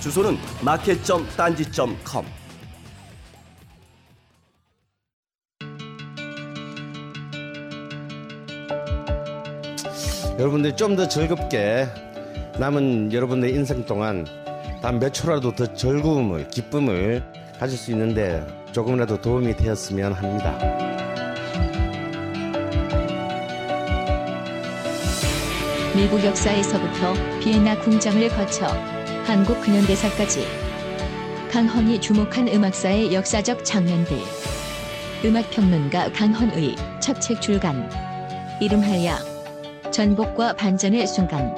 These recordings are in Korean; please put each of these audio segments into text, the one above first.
주소는 마켓.딴지.com. 여러분들이 좀더 즐겁게 남은 여러분의 인생 동안 단 몇 초라도 더 즐거움을 기쁨을 가질 수 있는데 조금이라도 도움이 되었으면 합니다. 미국 역사에서부터 비엔나 궁정을 거쳐 한국 근현대사까지. 강헌이 주목한 음악사의 역사적 장면들. 음악평론가 강헌의 첫 책 출간. 이름하여 전복과 반전의 순간.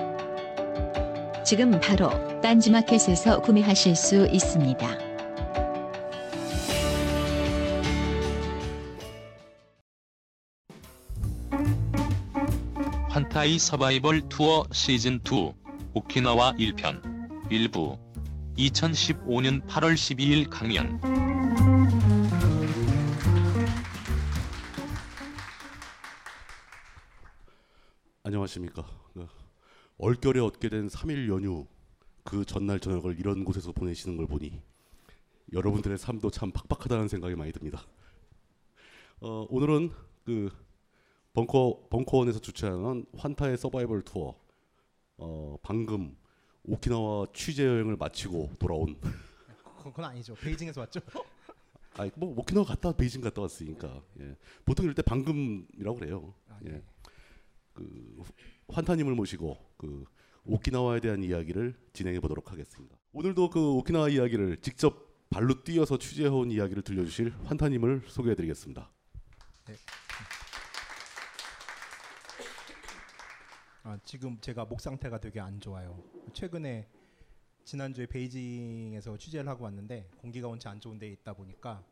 지금 바로 딴지마켓에서 구매하실 수 있습니다. 환타이 서바이벌 투어 시즌2 오키나와 1편 일부 2015년 8월 12일 강연 안녕하십니까. 그 얼결에 얻게 된 3일 연휴 그 전날 저녁을 이런 곳에서 보내시는 걸 보니 여러분들의 삶도 참 팍팍하다는 생각이 많이 듭니다. 어, 오늘은 그 벙커 벙커원에서 주최하는 환타의 서바이벌 투어 어, 방금 오키나와 취재 여행을 마치고 돌아온 그건 아니죠. 베이징에서 왔죠. 아니 뭐 오키나와 갔다 베이징 갔다 왔으니까 예. 보통 이럴 때 방금이라고 그래요. 아, 예. 네. 그 환타님을 모시고 그 오키나와에 대한 이야기를 진행해 보도록 하겠습니다. 오늘도 그 오키나와 이야기를 직접 발로 뛰어서 취재해온 이야기를 들려주실 환타님을 소개해드리겠습니다. 네. 아, 지금 제가 목 상태가 되게 안 좋아요. 최근에 지난주에 베이징에서 취재를 하고 왔는데 공기가 원체 안 좋은 데 있다 보니까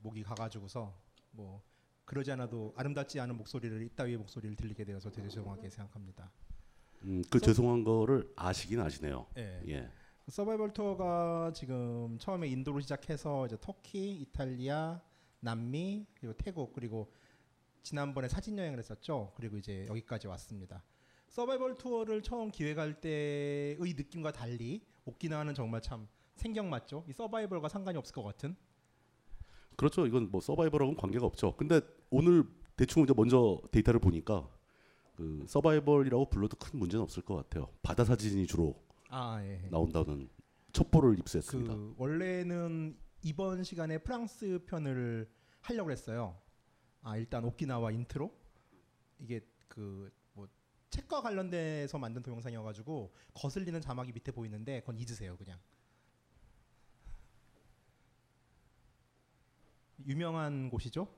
목이 가가지고서 뭐 그러지 않아도 아름답지 않은 목소리를 이따위의 목소리를 들리게 되어서 되게 죄송하게 생각합니다. 음, 그 서- 죄송한 거를 아시긴 아시네요. 예. 예. 서바이벌 투어가 지금 처음에 인도로 시작해서 이제 터키, 이탈리아, 남미 그리고 태국 그리고 지난번에 사진 여행을 했었죠. 그리고 이제 여기까지 왔습니다. 서바이벌 투어를 처음 기획할 때의 느낌과 달리 오키나와는 정말 참 생경 맞죠. 이 서바이벌과 상관이 없을 것 같은. 그렇죠. 이건 뭐 서바이벌하고는 관계가 없죠. 근데 오늘 대충 이제 먼저 데이터를 보니까 그 서바이벌이라고 불러도 큰 문제는 없을 것 같아요. 바다 사진이 주로 아 예. 나온다는 첩보를 입수했습니다. 그 원래는 이번 시간에 프랑스 편을 하려고 했어요. 아 일단 오키나와 인트로 이게 그뭐 책과 관련돼서 만든 동영상이어가지고 거슬리는 자막이 밑에 보이는데 그건 잊으세요 그냥. 유명한 곳이죠?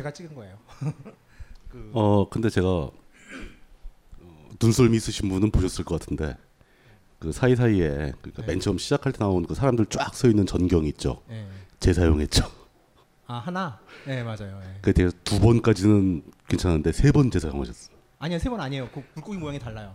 제가 찍은 거예요. 그 어 근데 제가 어, 눈썰미 있으신 분은 보셨을 것 같은데 그 사이 사이에 그러니까 네. 맨 처음 시작할 때 나온 그 사람들 쫙 서 있는 전경 있죠. 네. 재사용했죠. 아 하나? 네 맞아요. 네. 그 되게 두 번까지는 괜찮은데 세 번 재사용하셨어. 아니요 세 번 아니에요. 그 물고기 모양이 달라요.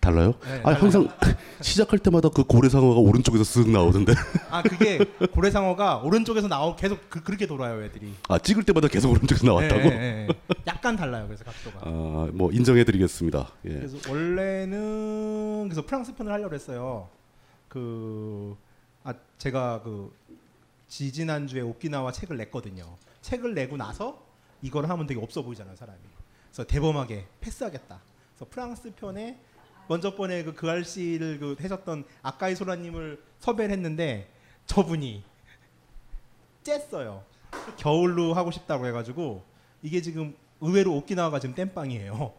달라요? 네, 아. 항상 시작할 때마다 그 고래상어가 오른쪽에서 쓱 나오던데. 아 그게 고래상어가 오른쪽에서 나오 계속 그, 그렇게 돌아요 애들이. 아 찍을 때마다 계속 오른쪽에서 나왔다고? 네, 네, 네. 약간 달라요. 그래서 각도가. 아뭐 인정해드리겠습니다. 예. 그래서 원래는 그래서 프랑스 편을 하려고 했어요. 그 아 제가 그 지지난 주에 오키나와 책을 냈거든요. 책을 내고 나서 이걸 하면 되게 없어 보이잖아요, 사람이. 그래서 대범하게 패스하겠다. 그래서 프랑스 편에 먼저 번에 그 그 알 씨를 그 해줬던 아까이 소라님을 섭외를 했는데 저분이 쬐어요. 겨울로 하고 싶다고 해가지고 이게 지금 의외로 오키나와가 지금 땜빵이에요.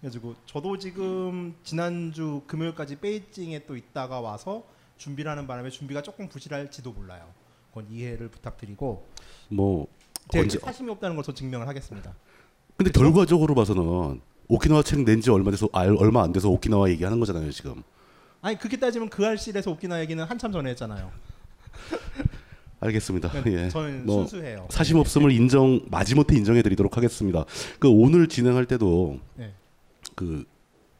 그래가지고 저도 지금 지난주 금요일까지 베이징에 또 있다가 와서 준비를 하는 바람에 준비가 조금 부실할지도 몰라요. 그건 이해를 부탁드리고 뭐 제가 언제 사심이 없다는 걸 저 증명을 하겠습니다. 근데 결과적으로 봐서는 오키나와 책 낸 지 얼마 돼서 알- 얼마 안 돼서 오키나와 얘기하는 거잖아요 지금. 아니 그렇게 따지면 그 알실에서 오키나와 얘기는 한참 전에 했잖아요. 알겠습니다. 그러니까 예. 저는 뭐 순수해요. 사심 없음을 인정 마지못해 인정해드리도록 하겠습니다. 그 오늘 진행할 때도 네. 그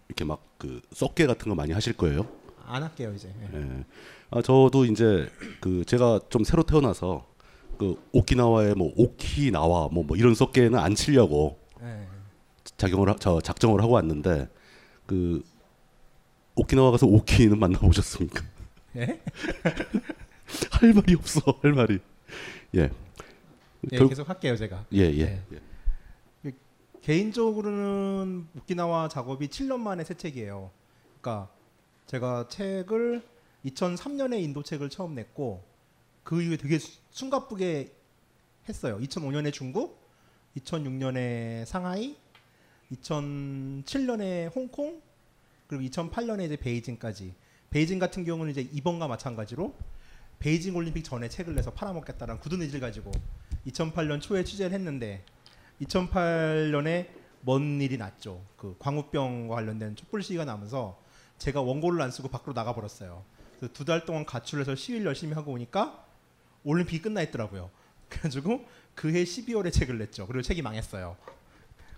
이렇게 막 그 썩개 같은 거 많이 하실 거예요. 안 할게요 이제. 예. 예. 아 저도 이제 그 제가 좀 새로 태어나서 그 오키나와의 뭐 오키나와 뭐, 뭐 이런 썩개는 안 치려고 예. 작용을 하, 저 작정을 하고 왔는데 그 오키나와 가서 오키는 만나보셨습니까? 예? 할 말이 없어 할 말이 예. 예, 결- 계속 할게요 제가. 예, 예. 예. 그 개인적으로는 오키나와 작업이 7년 만에 새 책이에요. 그러니까 제가 책을 2003년에 인도 책을 처음 냈고 그 이후에 되게 수- 숨가쁘게 했어요. 2005년에 중국, 2006년에 상하이, 2007년에 홍콩, 그리고 2008년에 이제 베이징까지. 베이징 같은 경우는 이제 이번과 마찬가지로 베이징 올림픽 전에 책을 내서 팔아먹겠다는 굳은 의지를 가지고 2008년 초에 취재를 했는데 2008년에 먼 일이 났죠. 그 광우병과 관련된 촛불 시위가 나면서 제가 원고를 안 쓰고 밖으로 나가 버렸어요. 두 달 동안 가출 해서 시위를 열심히 하고 오니까 올림픽이 끝나 있더라고요. 그래가지고 그해 12월에 책을 냈죠. 그리고 책이 망했어요.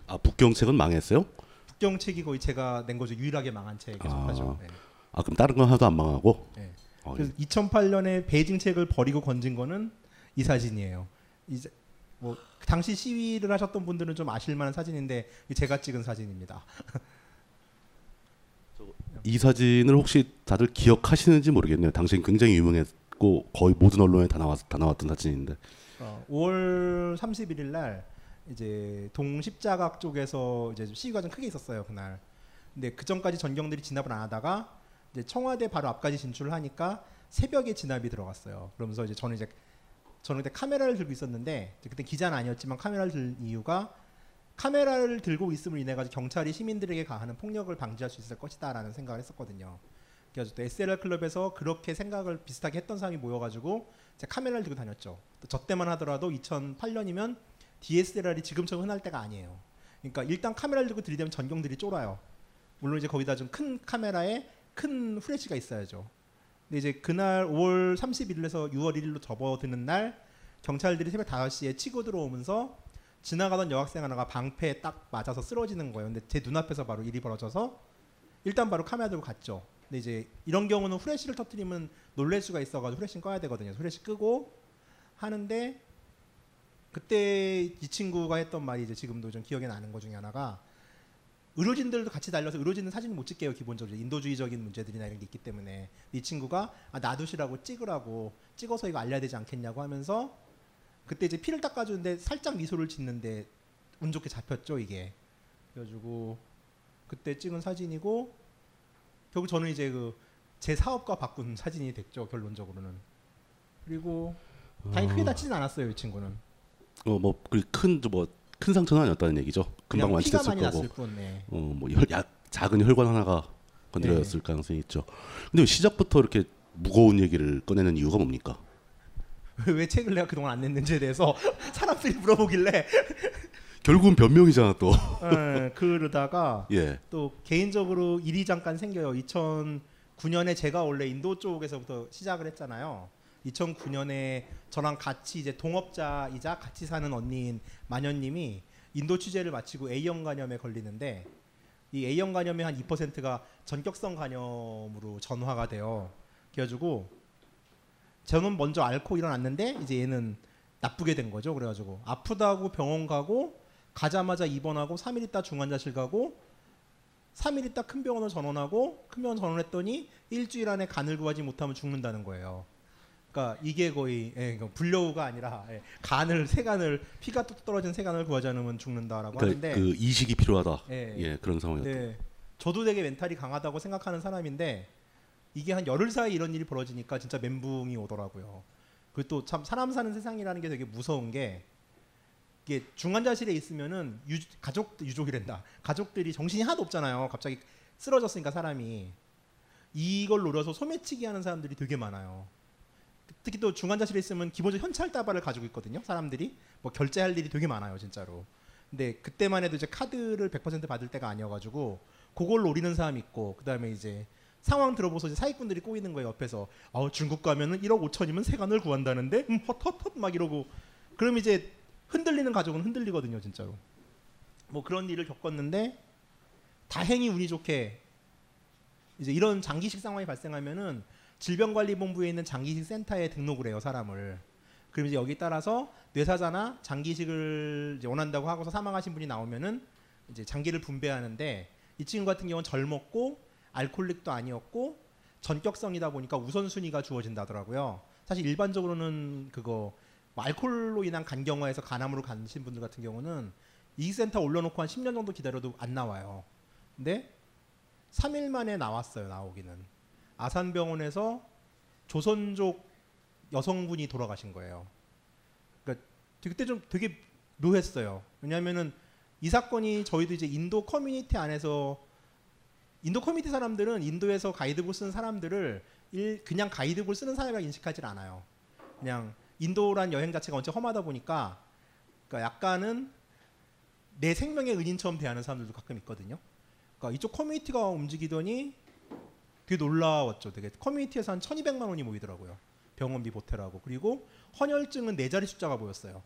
아 북경 책은 망했어요? 북경 책이 거의 제가 낸 거죠. 유일하게 망한 속하죠. 아, 네. 아 그럼 다른 건 하나도 안 망하고? 네. 어, 그래서 2008년에 베이징 책을 버리고 건진 거는 이 사진이에요. 이제 뭐 당시 시위를 하셨던 분들은 좀 아실 만한 사진인데 제가 찍은 사진입니다. 이 사진을 혹시 다들 기억하시는지 모르겠네요. 당시 굉장히 유명했고 거의 모든 언론에 다 나왔 다 나왔던 사진인데. 어, 5월 31일 날 이제 동십자각 쪽에서 이제 시위가 좀 크게 있었어요 그날. 근데 그 전까지 전경들이 진압을 안 하다가 이제 청와대 바로 앞까지 진출을 하니까 새벽에 진압이 들어갔어요. 그러면서 이제 저는 이제 저는 그때 카메라를 들고 있었는데 그때 기자는 아니었지만 카메라를 들 이유가 카메라를 들고 있음을 인해 가지고 경찰이 시민들에게 가하는 폭력을 방지할 수 있을 것이다라는 생각을 했었거든요. 그래서 또 SLR 클럽에서 그렇게 생각을 비슷하게 했던 사람이 모여가지고 제가 카메라를 들고 다녔죠. 또저 때만 하더라도 2008년이면 DSLR이 지금처럼 흔할 때가 아니에요. 그러니까 일단 카메라를 들고 들이대면 전경들이 쫄아요. 물론 이제 거기다 좀 큰 카메라에 큰 후레쉬가 있어야죠. 근데 이제 그날 5월 31일에서 6월 1일로 접어드는 날 경찰들이 새벽 5시에 치고 들어오면서 지나가던 여학생 하나가 방패에 딱 맞아서 쓰러지는 거예요. 근데 제 눈앞에서 바로 일이 벌어져서 일단 바로 카메라 들고 갔죠. 근데 이제 이런 경우는 후레쉬를 터트리면 놀랄 수가 있어가지고 후레쉬 꺼야 되거든요. 후레쉬 끄고 하는데 그때 이 친구가 했던 말이 이제 지금도 좀 기억에 나는 것 중에 하나가 의료진들도 같이 달려서 의료진은 사진을 못 찍게요 기본적으로. 인도주의적인 문제들이나 이런 게 있기 때문에. 이 친구가 아, 놔두시라고 찍으라고. 찍어서 이거 알려야 되지 않겠냐고 하면서 그때 이제 피를 닦아주는데 살짝 미소를 짓는데 운 좋게 잡혔죠 이게. 그래가지고 그때 찍은 사진이고 결국 저는 이제 그 제 사업과 바꾼 사진이 됐죠 결론적으로는. 그리고 다행히 크게 어. 다치진 않았어요 이 친구는 어뭐큰 뭐 큰 상처는 아니었다는 얘기죠. 금방 완치됐을 거고. 네. 어뭐 작은 혈관 하나가 건드렸을 네. 가능성이 있죠. 근데 왜 시작부터 이렇게 무거운 얘기를 꺼내는 이유가 뭡니까? 왜 책을 내가 그동안 안 냈는지에 대해서 사람들이 물어보길래 결국은 변명이잖아 또. 예, 그러다가 예. 또 개인적으로 일이 잠깐 생겨요. 2009년에 제가 원래 인도 쪽에서부터 시작을 했잖아요. 2009년에 저랑 같이 이제 동업자이자 같이 사는 언니인 마녀님이 인도 취재를 마치고 A형 간염에 걸리는데 이 A형 간염의 한 2%가 전격성 간염으로 전화가 돼요. 그래가지고 저는 먼저 앓고 일어났는데 이제 얘는 나쁘게 된 거죠. 그래가지고 아프다고 병원 가고 가자마자 입원하고 3일 있다 중환자실 가고 3일 있다 큰 병원을 전원하고 큰 병원 전원했더니 일주일 안에 간을 구하지 못하면 죽는다는 거예요. 그러니까 이게 거의 예, 이거 불려우가 아니라 예, 간을 세간을 피가 뚝 떨어진 세간을 구하지 않으면 죽는다라고 그, 하는데 그 이식이 필요하다. 예. 예, 그런 상황이었다. 네. 저도 되게 멘탈이 강하다고 생각하는 사람인데 이게 한 열흘 사이 이런 일이 벌어지니까 진짜 멘붕이 오더라고요. 그리고 또 참 사람 사는 세상이라는 게 되게 무서운 게 이게 중환자실에 있으면은 유, 가족 유족이란다. 가족들이 정신이 하나도 없잖아요. 갑자기 쓰러졌으니까 사람이 이걸 노려서 소매치기 하는 사람들이 되게 많아요. 특히 또 중환자실에 있으면 기본적으로 현찰 다발을 가지고 있거든요. 사람들이 뭐 결제할 일이 되게 많아요, 진짜로. 근데 그때만 해도 이제 카드를 100% 받을 때가 아니어가지고 그걸 노리는 사람이 있고 그다음에 이제 상황 들어보서 이제 사기꾼들이 꼬이는 거예요 옆에서 어, 중국 가면은 1억 5천이면 세관을 구한다는데 음, 헛헛헛 막 이러고 그럼 이제 흔들리는 가족은 흔들리거든요 진짜로 뭐 그런 일을 겪었는데 다행히 운이 좋게 이제 이런 장기식 상황이 발생하면은 질병관리본부에 있는 장기식 센터에 등록을 해요 사람을 그럼 이제 여기 따라서 뇌사자나 장기식을 원한다고 하고서 사망하신 분이 나오면은 이제 장기를 분배하는데 이 친구 같은 경우는 젊었고 알코올릭도 아니었고 전격성이다 보니까 우선순위가 주어진다더라고요. 사실 일반적으로는 그거 뭐 알코올로 인한 간경화에서 간암으로 가신 분들 같은 경우는 이식센터 올려놓고 한 10년 정도 기다려도 안 나와요. 근데 3일 만에 나왔어요. 나오기는 아산병원에서 조선족 여성분이 돌아가신 거예요. 그러니까 그때 좀 되게 묘했어요. 왜냐하면은 이 사건이 저희도 이제 인도 커뮤니티 안에서 인도 커뮤니티 사람들은 인도에서 가이드북 쓰는 사람들을 일, 그냥 가이드북을 쓰는 사회가 인식하지 않아요. 그냥 인도란 여행 자체가 엄청 험하다 보니까 그러니까 약간은 내 생명의 은인처럼 대하는 사람들도 가끔 있거든요. 그러니까 이쪽 커뮤니티가 움직이더니 되게 놀라웠죠. 되게 커뮤니티에서 한 1,200만 원이 모이더라고요. 병원비 보태라고. 그리고 헌혈증은 네 자리 숫자가 보였어요.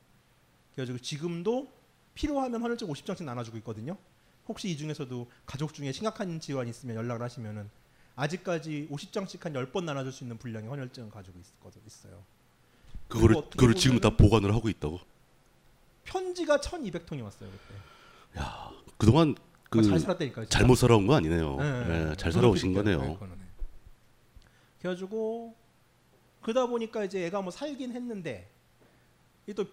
그래가지고 지금도 필요하면 헌혈증 50장씩 나눠주고 있거든요. 혹시 이 중에서도 가족 중에 심각한 질환이 있으면 연락을 하시면은 아직까지 50장씩 한 10번 나눠줄 수 있는 분량의 헌혈증을 가지고 있거든 있어요. 그거를 그걸 지금 다 보관을 하고 있다고. 편지가 1,200통이 왔어요 그때. 야, 그동안 그 아, 잘 살았다니까요, 진짜. 잘못 살아온 거 아니네요. 네, 예, 네. 잘 그건 살아오신 또 거네요. 그거는. 그래가지고 그러다 보니까 이제 애가 뭐 살긴 했는데 이게 또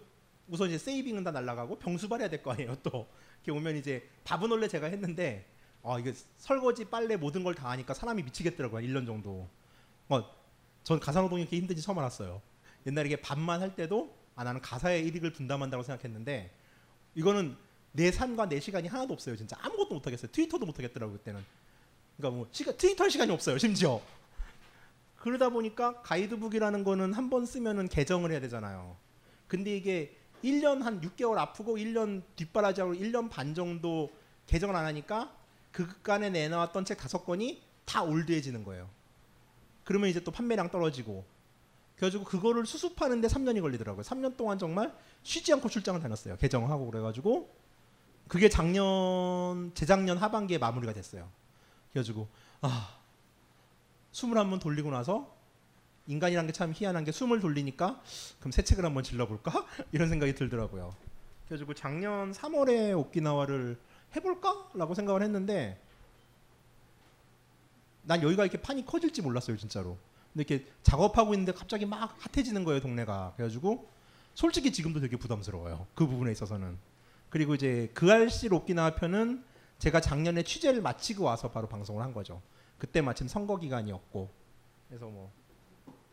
우선 이제 세이빙은 다 날라가고 병수발해야 될 거 아니에요 또 이렇게 오면 이제 밥은 원래 제가 했는데 아 이게 설거지 빨래 모든 걸 다 하니까 사람이 미치겠더라고요 1년 정도 어전 가사노동이 이렇게 힘든지 처음 알았어요 옛날에 이게 밥만 할 때도 아 나는 가사의 일익을 분담한다고 생각했는데 이거는 내 삶과 내 시간이 하나도 없어요 진짜 아무것도 못 하겠어요 트위터도 못 하겠더라고요 그때는 그러니까 뭐 시간 트위터 할 시간이 없어요 심지어 그러다 보니까 가이드북이라는 거는 한 번 쓰면은 개정을 해야 되잖아요. 근데 이게 1년 한 6개월 아프고 1년 뒷바라지하고 1년 반 정도 개정을 안 하니까 그간에 내놔왔던 책 다섯 권이 다 올드해지는 거예요. 그러면 이제 또 판매량 떨어지고 그래가지고 그거를 수습하는데 3년이 걸리더라고요. 3년 동안 정말 쉬지 않고 출장을 다녔어요. 개정하고 그래가지고 그게 작년 재작년 하반기에 마무리가 됐어요. 그래가지고 아 21번 돌리고 나서 인간이란 게 참 희한한 게 숨을 돌리니까 그럼 새 책을 한번 질러볼까 이런 생각이 들더라고요. 그래가지고 작년 3월에 오키나와를 해볼까라고 생각을 했는데 난 여기가 이렇게 판이 커질지 몰랐어요 진짜로. 근데 이렇게 작업하고 있는데 갑자기 막 핫해지는 거예요 동네가. 그래가지고 솔직히 지금도 되게 부담스러워요 그 부분에 있어서는. 그리고 이제 그 알씨 오키나와 편은 제가 작년에 취재를 마치고 와서 바로 방송을 한 거죠. 그때 마침 선거 기간이었고 그래서 뭐,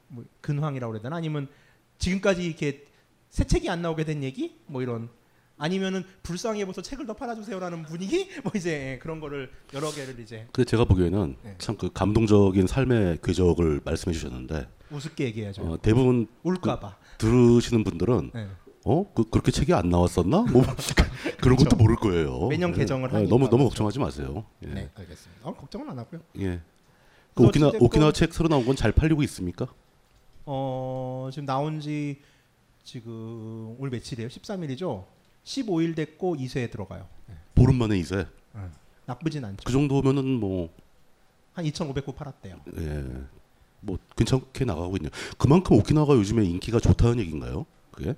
뭐 근황이라고 그래야 되나 아니면 지금까지 이렇게 새 책이 안 나오게 된 얘기 뭐 이런 아니면은 불쌍히 해보서 책을 더 팔아주세요라는 분위기 뭐 이제 예, 그런 거를 여러 개를 이제 근데 제가 보기에는 네. 참그 감동적인 삶의 궤적을 말씀해 주셨는데 우습게 얘기해야죠. 어, 대부분 울까봐. 그 들으시는 분들은 네. 어? 그, 그렇게 책이 안 나왔었나? 뭐 그런 것도 모를 거예요. 매년 예. 개정을 예, 하니까 너무 너무 그렇죠. 걱정하지 마세요. 예. 네, 알겠습니다. 어, 걱정은 안 하고요. 예. 그 오키나 어찌됐건- 오키나와 책 새로 나온 건 잘 팔리고 있습니까? 어, 지금 나온 지 지금 오늘 며칠이에요? 13일이죠. 15일 됐고 2쇄에 들어가요. 보름 만에 이제 나쁘진 않죠. 그 정도면은 뭐 한 2,500부 팔았대요. 예. 뭐 괜찮게 나가고 있네요. 그만큼 오키나와가 요즘에 인기가 좋다는 얘기인가요? 그게?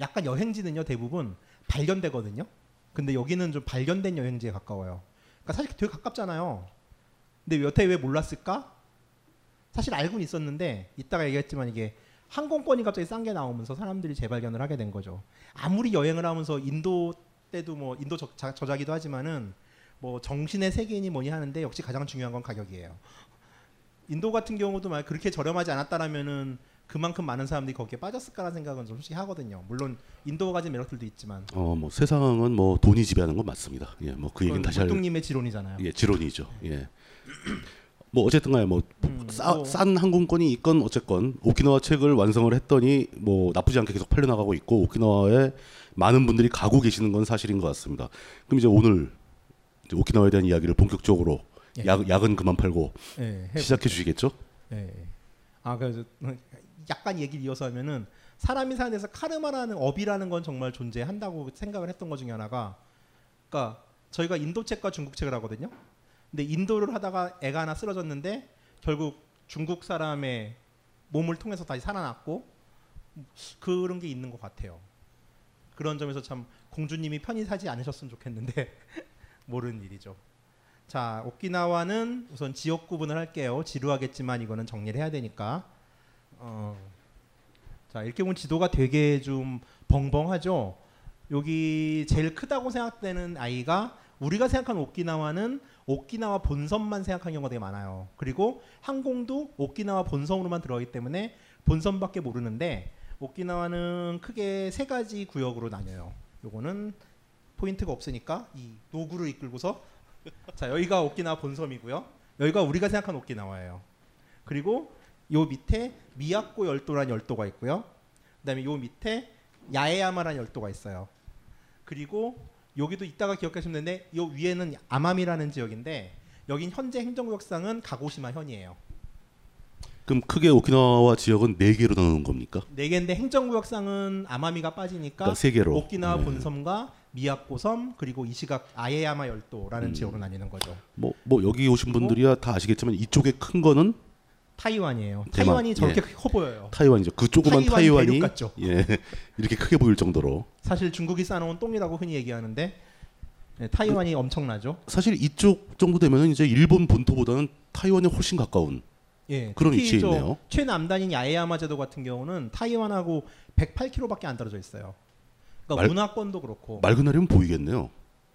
약간 여행지는요 대부분 발견되거든요. 근데 여기는 좀 발견된 여행지에 가까워요. 그러니까 사실 되게 가깝잖아요. 근데 여태 왜 몰랐을까? 사실 알고는 있었는데 이따가 얘기했지만 이게 항공권이 갑자기 싼 게 나오면서 사람들이 재발견을 하게 된 거죠. 아무리 여행을 하면서 인도 때도 뭐 인도 저, 자- 저자기도 하지만은 뭐 정신의 세계인이 뭐니 하는데 역시 가장 중요한 건 가격이에요. 인도 같은 경우도 막 그렇게 저렴하지 않았다라면은 그만큼 많은 사람들이 거기에 빠졌을까라는 생각은 좀 솔직히 하거든요. 물론 인도가 가진 매력들도 있지만 어 뭐 세상은 뭐 돈이 지배하는 건 맞습니다. 예, 뭐 그 얘기는 다시 할 물뚱님의 지론이잖아요. 예, 지론이죠. 예. 뭐 어쨌든간에 뭐 음, 싼 뭐. 항공권이 있건 어쨌건 오키나와 책을 완성을 했더니 뭐 나쁘지 않게 계속 팔려 나가고 있고 오키나와에 많은 분들이 가고 계시는 건 사실인 것 같습니다. 그럼 이제 오늘 이제 오키나와에 대한 이야기를 본격적으로 예. 약, 약은 그만 팔고 예. 시작해 주시겠죠? 예. 아 그래서 약간 얘기를 이어서 하면은 사람이 사는 데서 카르마라는 업이라는 건 정말 존재한다고 생각을 했던 것 중에 하나가 그러니까 저희가 인도 책과 중국 책을 하거든요. 근데 인도를 하다가 애가 하나 쓰러졌는데 결국 중국 사람의 몸을 통해서 다시 살아났고 그런 게 있는 것 같아요. 그런 점에서 참 공주님이 편히 사지 않으셨으면 좋겠는데 모르는 일이죠. 자, 오키나와는 우선 지역 구분을 할게요. 지루하겠지만 이거는 정리를 해야 되니까. 어, 자, 이렇게 보면 지도가 되게 좀 벙벙하죠. 여기 제일 크다고 생각되는 아이가 우리가 생각하는 오키나와는 오키나와 본섬만 생각하는 경우가 되게 많아요. 그리고 항공도 오키나와 본섬으로만 들어가기 때문에 본섬밖에 모르는데 오키나와는 크게 세 가지 구역으로 나뉘어요. 요거는 포인트가 없으니까 이 노구를 이끌고서 자 여기가 오키나와 본섬이고요. 여기가 우리가 생각하는 오키나와예요. 그리고 요 밑에 미야코 열도라는 열도가 있고요. 그다음에 요 밑에 야에야마라는 열도가 있어요. 그리고 여기도 이따가 기억하시면 되는데 요 위에는 아마미라는 지역인데 여긴 현재 행정구역상은 가고시마 현이에요. 그럼 크게 오키나와 지역은 네 개로 나누는 겁니까? 네 개인데 행정구역상은 아마미가 빠지니까 그러니까 세 개로. 오키나와 네. 본섬과 미야코섬 그리고 이시가키 야에야마 열도라는 음. 지역으로 나뉘는 거죠. 뭐, 뭐 여기 오신 분들이야 다 아시겠지만 이쪽에 큰 거는 타이완이에요. 대만. 타이완이 저렇게 예. 커 보여요. 타이완이죠. 그 조그만 타이완 같죠? 예 이렇게 크게 보일 정도로 사실 중국이 쌓아놓은 똥이라고 흔히 얘기하는데 네, 타이완이 엄청나죠. 사실 이쪽 정도 되면은 이제 일본 본토보다는 타이완에 훨씬 가까운 예, 그런 위치에 저 있네요. 최남단인 야에야마 제도 같은 경우는 타이완하고 108km밖에 안 떨어져 있어요. 그러니까 말- 문화권도 그렇고. 맑은 날이면 보이겠네요.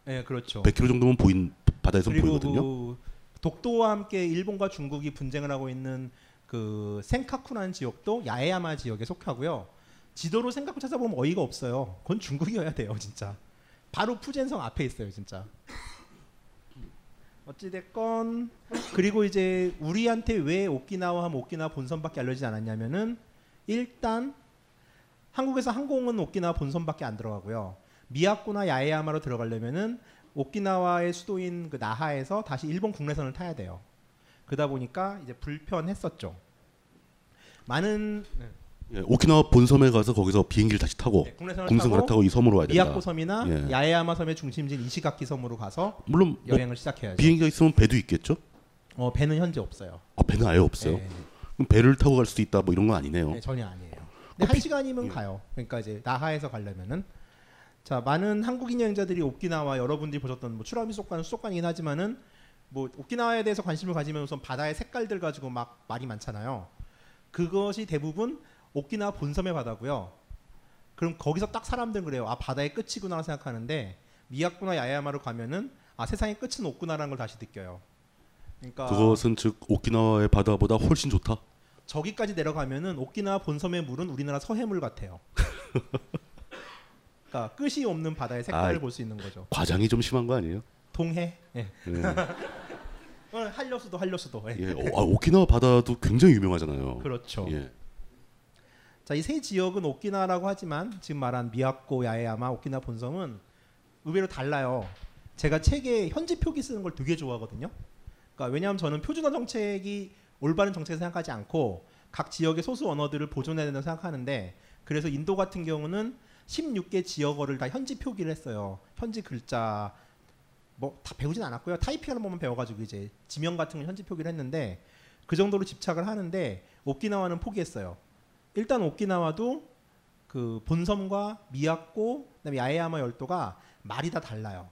예, 그렇죠. 100km 정도면 보인 바다에서 보이거든요. 그 독도와 함께 일본과 중국이 분쟁을 하고 있는 그 센카쿠라는 지역도 야에야마 지역에 속하고요. 지도로 생각을 찾아보면 어이가 없어요. 그건 중국이어야 돼요, 진짜. 바로 푸젠성 앞에 있어요, 진짜. 어찌됐건 그리고 이제 우리한테 왜 오키나와 하면 오키나와 본선밖에 알려지지 않았냐면은 일단 한국에서 항공은 오키나와 본선밖에 안 들어가고요. 미야코나 야에야마로 들어가려면은 오키나와의 수도인 그 나하에서 다시 일본 국내선을 타야 돼요. 그러다 보니까 이제 불편했었죠. 많은 네. 예, 오키나와 본섬에 가서 거기서 비행기를 다시 타고 네, 국내선을 공승을 타고 타고 이 섬으로 와야 된다. 미야코 섬이나 예. 야에야마 섬의 중심지인 이시가키 섬으로 가서 물론 뭐 여행을 시작해야죠. 비행기가 있으면 배도 있겠죠? 어, 배는 현재 없어요. 아, 배는 아예 없어요. 네. 그럼 배를 타고 갈 수도 있다 뭐 이런 건 아니네요. 네, 전혀 아니에요. 근데 한 시간이면 가요. 그러니까 이제 나하에서 가려면은 자 많은 한국인 여행자들이 오키나와 여러분들이 보셨던 뭐 추라미 속과는 수족관이긴 하지만은 뭐 오키나와에 대해서 관심을 가지면 우선 바다의 색깔들 가지고 막 말이 많잖아요. 그것이 대부분 오키나와 본섬의 바다고요. 그럼 거기서 딱 사람들은 그래요. 아 바다의 끝이구나 생각하는데 미야코나 야야마로 가면은 아 세상의 끝은 없구나라는 걸 다시 느껴요. 그러니까 그것은 즉 오키나와의 바다보다 훨씬 좋다. 저기까지 내려가면은 오키나와 본섬의 물은 우리나라 서해물 같아요. 그러니까 끝이 없는 바다의 색깔을 아, 볼수 있는 거죠. 과장이 좀 심한 거 아니에요? 동해. 예. 예. 어, 한려수도 한려수도. 예. 예. 어, 아, 오키나와 바다도 굉장히 유명하잖아요. 그렇죠. 예. 자, 이 세 지역은 오키나와라고 하지만 지금 말한 미야코, 야에야마, 오키나와 본섬은 의외로 달라요. 제가 책에 현지 표기 쓰는 걸 되게 좋아하거든요. 그러니까 왜냐하면 저는 표준어 정책이 올바른 정책을 생각하지 않고 각 지역의 소수 언어들을 보존해야 된다고 생각하는데 그래서 인도 같은 경우는 16개 지역어를 다 현지 표기를 했어요. 현지 글자 뭐 다 배우진 않았고요. 타이핑하는 법만 배워가지고 이제 지명 같은 걸 현지 표기를 했는데 그 정도로 집착을 하는데 오키나와는 포기했어요. 일단 오키나와도 그 본섬과 미야코 그다음에 야에야마 열도가 말이 다 달라요.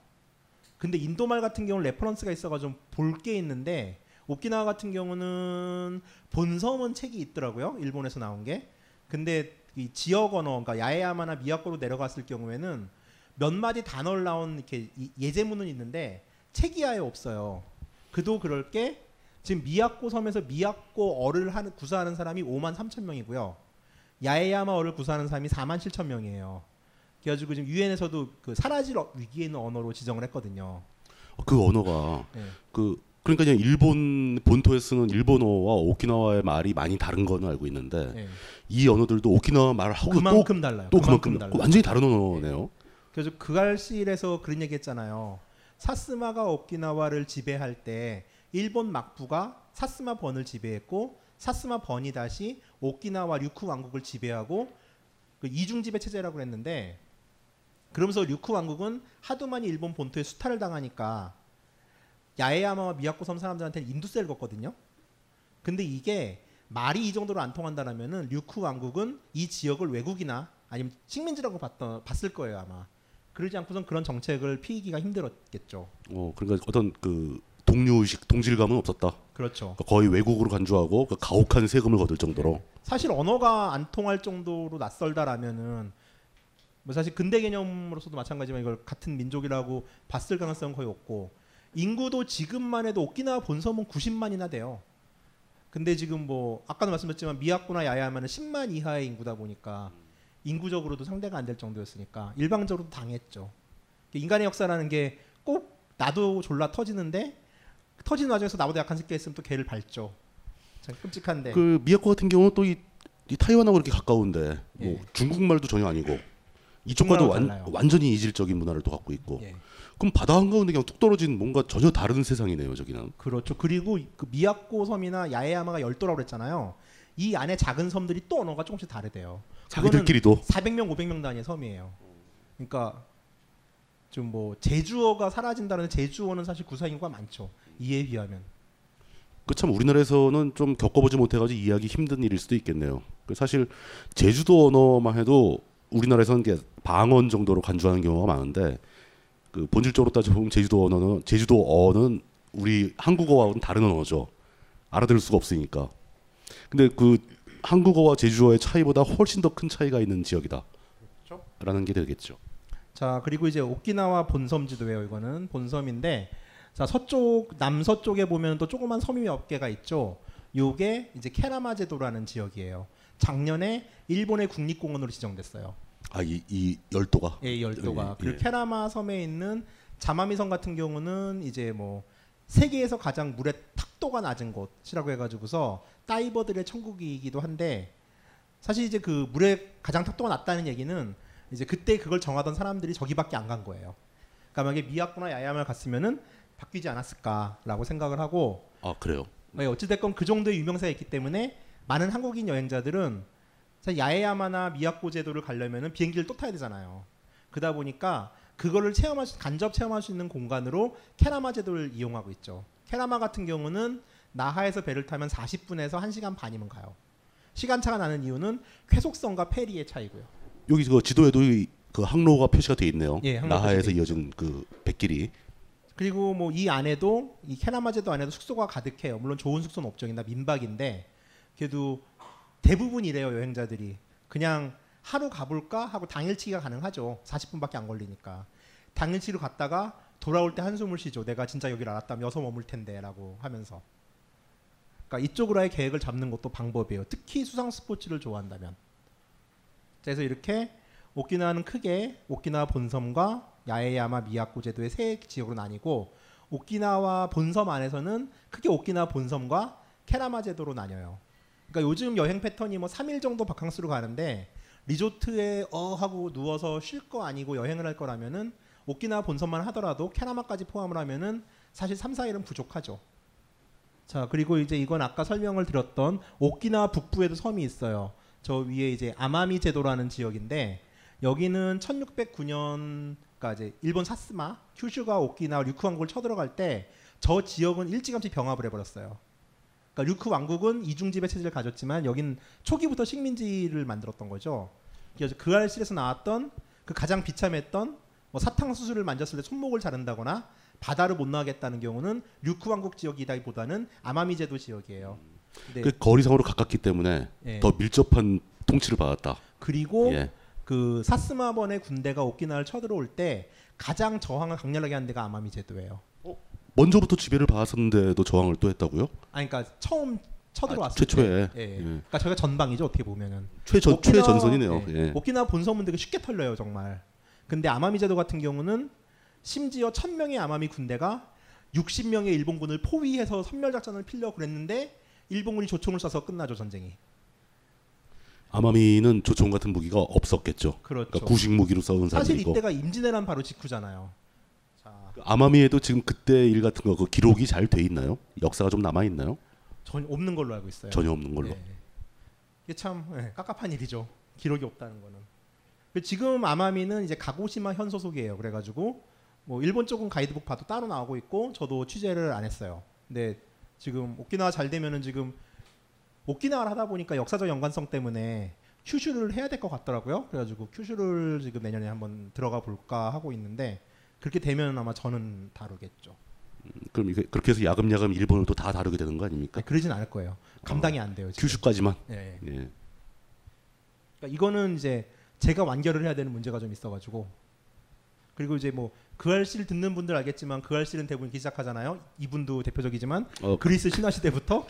근데 인도말 같은 경우는 reference가 있어가지고 볼 게 있는데 오키나와 같은 경우는 본섬은 책이 있더라고요. 일본에서 나온 게. 근데 이 지역 언어, 그러니까 야에야마나 미야코로 내려갔을 경우에는 몇 마디 단어를 나온 이렇게 이- 예제문은 있는데 책이 아예 없어요. 그도 그럴 게 지금 미야코 섬에서 미야코 어를 하는 구사하는 사람이 5만 3천 명이고요. 야에야마 어를 구사하는 사람이 4만 7천 명이에요. 그래가지고 지금 유엔에서도 그 사라질 어- 위기에 있는 언어로 지정을 했거든요. 그 언어가 네. 그 그러니까 그냥 일본 본토에 쓰는 일본어와 오키나와의 말이 많이 다른 거는 알고 있는데 네. 이 언어들도 오키나와 말을 하고 그만큼 또, 달라요. 또 그만큼 그만큼 달라요. 완전히 다른 언어네요. 그래서 그갈실에서 그런 얘기했잖아요. 사스마가 오키나와를 지배할 때 일본 막부가 사스마 번을 지배했고 사스마 번이 다시 오키나와 류쿠 왕국을 지배하고 그 이중 지배 체제라고 했는데 그러면서 류쿠 왕국은 하도 많이 일본 본토에 수탈을 당하니까 야에야마와 미야코 섬 사람들한테는 인두세를 걷거든요. 근데 이게 말이 이 정도로 안 통한다라면은 류쿠 왕국은 이 지역을 외국이나 아니면 식민지라고 봤던, 봤을 거예요 아마. 그러지 않고선 그런 정책을 피기가 힘들었겠죠. 어 그러니까 어떤 그 동료의식 동질감은 없었다. 그렇죠. 그러니까 거의 외국으로 간주하고 그 가혹한 세금을 거둘 정도로. 사실 언어가 안 통할 정도로 낯설다라면은 뭐 사실 근대 개념으로서도 마찬가지지만 이걸 같은 민족이라고 봤을 가능성은 거의 없고 인구도 지금만 해도 오키나와 본섬은 90만이나 돼요. 근데 지금 뭐 아까도 말씀드렸지만 미야코나 야야마는 10만 이하의 인구다 보니까 인구적으로도 상대가 안 될 정도였으니까 일방적으로 당했죠. 인간의 역사라는 게 꼭 나도 졸라 터지는데 터지는 와중에서 나보다 약한 새끼가 있으면 또 걔를 밟죠. 참 끔찍한데. 그 미야코 같은 경우는 또이 타이완하고 이렇게 가까운데 뭐 예. 중국말도 전혀 아니고 이쪽과도 완. 완전히 이질적인 문화를 또 갖고 있고. 예. 그럼 바다 한가운데 그냥 뚝 떨어진 뭔가 전혀 다른 세상이네요, 저기는. 그렇죠. 그리고 그 미야코 섬이나 야에야마가 열도라고 그랬잖아요. 이 안에 작은 섬들이 또 언어가 조금씩 다르대요. 자기들끼리도 400명, 500명 단위의 섬이에요. 그러니까 좀 뭐 제주어가 사라진다는 제주어는 사실 구사 인구가 많죠. 이에 비하면. 그 참 우리나라에서는 좀 겪어보지 못해가지고 이해하기 힘든 일일 수도 있겠네요. 그 사실 제주도 언어만 해도 우리나라에서는 방언 정도로 간주하는 경우가 많은데 그 본질적으로 따져보면 제주도 언어는 제주도어는 우리 한국어와는 다른 언어죠. 알아들을 수가 없으니까. 근데 그 한국어와 제주어의 차이보다 훨씬 더 큰 차이가 있는 지역이다. 그렇죠. 라는 게 되겠죠. 자 그리고 이제 오키나와 본섬 지도예요. 이거는 본섬인데 자 서쪽 남서쪽에 보면 또 조그만 섬이 몇 개가 있죠. 요게 이제 케라마 제도라는 지역이에요. 작년에 일본의 국립공원으로 지정됐어요. 아이 이 열도가. 예, 이 열도가. 예, 그리고 예. 케라마 섬에 있는 자마미 섬 같은 경우는 이제 뭐 세계에서 가장 물의 탁도가 낮은 곳이라고 해가지고서 다이버들의 천국이기도 한데 사실 이제 그 물의 가장 탁도가 낮다는 얘기는 이제 그때 그걸 정하던 사람들이 저기밖에 안 간 거예요. 그러니까 만약에 미야코나 야야마를 갔으면은 바뀌지 않았을까라고 생각을 하고 아 그래요. 네, 어찌됐건 그 정도의 유명세가 있기 때문에 많은 한국인 여행자들은 야에야마나 미야코 제도를 가려면은 비행기를 또 타야 되잖아요. 그러다 보니까 그거를 체험할 수, 간접 체험할 수 있는 공간으로 케라마 제도를 이용하고 있죠. 케라마 같은 경우는 나하에서 배를 타면 40분에서 1시간 반이면 가요. 시간차가 나는 이유는 쾌속성과 페리의 차이고요. 여기 그 지도에도 이- 그 항로가 표시가 돼 있네요. 예, 나하에서 이어진 그 백길이. 그리고 뭐 이 안에도 이 케라마 제도 안에도 숙소가 가득해요. 물론 좋은 숙소는 없정이나 민박인데 그래도 대부분 이래요 여행자들이 그냥 하루 가볼까 하고 당일치기가 가능하죠. 40분밖에 안 걸리니까 당일치기로 갔다가 돌아올 때 한숨을 쉬죠. 내가 진짜 여기를 알았다면 여서 머물 텐데라고 하면서. 그러니까 이쪽으로의 계획을 잡는 것도 방법이에요. 특히 수상 스포츠를 좋아한다면. 그래서 이렇게 오키나와는 크게 오키나와 본섬과 야에야마 미야코 제도의 세 지역으로 나뉘고 오키나와 본섬 안에서는 크게 오키나와 본섬과 케라마 제도로 나뉘어요. 그러니까 요즘 여행 패턴이 뭐 3일 정도 바캉스로 가는데 리조트에 어 하고 누워서 쉴 거 아니고 여행을 할 거라면은 오키나와 본섬만 하더라도 케라마까지 포함을 하면은 사실 3, 4일은 부족하죠. 자, 그리고 이제 이건 아까 설명을 드렸던 오키나와 북부에도 섬이 있어요. 저 위에 이제 아마미 제도라는 지역인데 여기는 1609년 그러니까 이제 일본 사스마 큐슈가 오키나와 류크 왕국을 쳐들어갈 때 저 지역은 일찌감치 병합을 해버렸어요. 그러니까 류크 왕국은 이중 지배 체제를 가졌지만 여긴 초기부터 식민지를 만들었던 거죠. 그래서 그 알실에서 나왔던 그 가장 비참했던 뭐 사탕수수를 만졌을 때 손목을 자른다거나 바다를 못 나가겠다는 경우는 류크 왕국 지역이다기보다는 아마미 제도 지역이에요. 근데 그 거리상으로 가깝기 때문에 예. 더 밀접한 통치를 받았다. 그리고 예. 그 사스마번의 군대가 오키나와를 쳐들어올 때 가장 저항을 강렬하게 한 데가 아마미 제도예요. 먼저부터 지배를 받았었는데도 저항을 또 했다고요? 아니 그러니까 처음 쳐들어왔을 아, 최초에. 때, 예. 예. 그러니까 저희가 전방이죠 어떻게 보면은 최전 오키나와- 최전선이네요. 예. 예. 오키나와 본섬은 되게 쉽게 털려요 정말. 근데 아마미 제도 같은 경우는 심지어 천 명의 아마미 군대가 60명의 일본군을 포위해서 선멸 작전을 필려 그랬는데 일본군이 조총을 쏴서 끝나죠 전쟁이. 아마미는 조총 같은 무기가 없었겠죠. 그렇죠. 그러니까 구식 무기로 싸운 사실 사람이고. 이때가 임진왜란 바로 직후잖아요. 아마미에도 지금 그때 일 같은 거 그 기록이 잘 돼 있나요? 역사가 좀 남아 있나요? 전 없는 걸로 알고 있어요. 전혀 없는 걸로. 예. 이게 참 예, 깝깝한 일이죠. 기록이 없다는 거는. 근데 지금 아마미는 이제 가고시마 현 소속이에요. 그래가지고 뭐 일본 쪽은 가이드북 봐도 따로 나오고 있고 저도 취재를 안 했어요. 근데 지금 오키나와 잘 되면은 지금 오키나와를 하다 보니까 역사적 연관성 때문에 큐슈를 해야 될 것 같더라고요. 그래가지고 큐슈를 지금 내년에 한번 들어가 볼까 하고 있는데 그렇게 되면 아마 저는 다루겠죠. 그럼 이게 그렇게 해서 야금야금 일본을 또 다 다루게 되는 거 아닙니까? 그러진 않을 거예요. 감당이 안 돼요. 지금. 큐슈까지만. 예. 예. 그러니까 이거는 이제 제가 완결을 해야 되는 문제가 좀 있어가지고 그리고 이제 뭐 그알씨를 듣는 분들 알겠지만 그알씨는 대부분 기시작하잖아요. 이분도 대표적이지만 어. 그리스 신화 시대부터.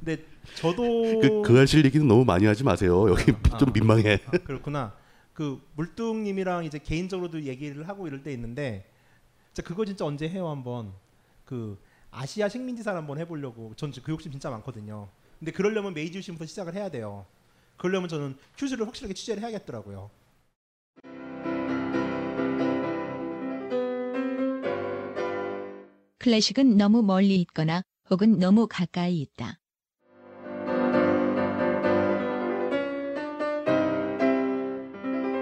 근데 저도 그, 그 얘기는 너무 많이 하지 마세요. 여기 좀 민망해. 아, 그렇구나. 그 물뚱님이랑 이제 개인적으로도 얘기를 하고 이럴 때 있는데 진짜 그거 진짜 언제 해요 한번 그 아시아 식민지사를 한번 해보려고 전 그 욕심 진짜 많거든요. 근데 그러려면 메이지 유신부터 시작을 해야 돼요. 그러려면 저는 큐즈를 확실하게 취재를 해야겠더라고요. 클래식은 너무 멀리 있거나 혹은 너무 가까이 있다.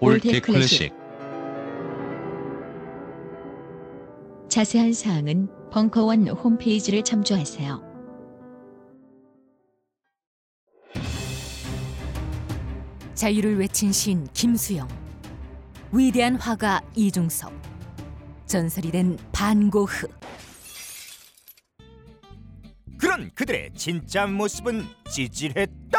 all that, all that 클래식. 클래식 자세한 사항은 벙커원 홈페이지를 참조하세요. 자유를 외친 시인 김수영, 위대한 화가 이중섭, 전설이 된 반고흐. 그런 그들의 진짜 모습은 찌질했다.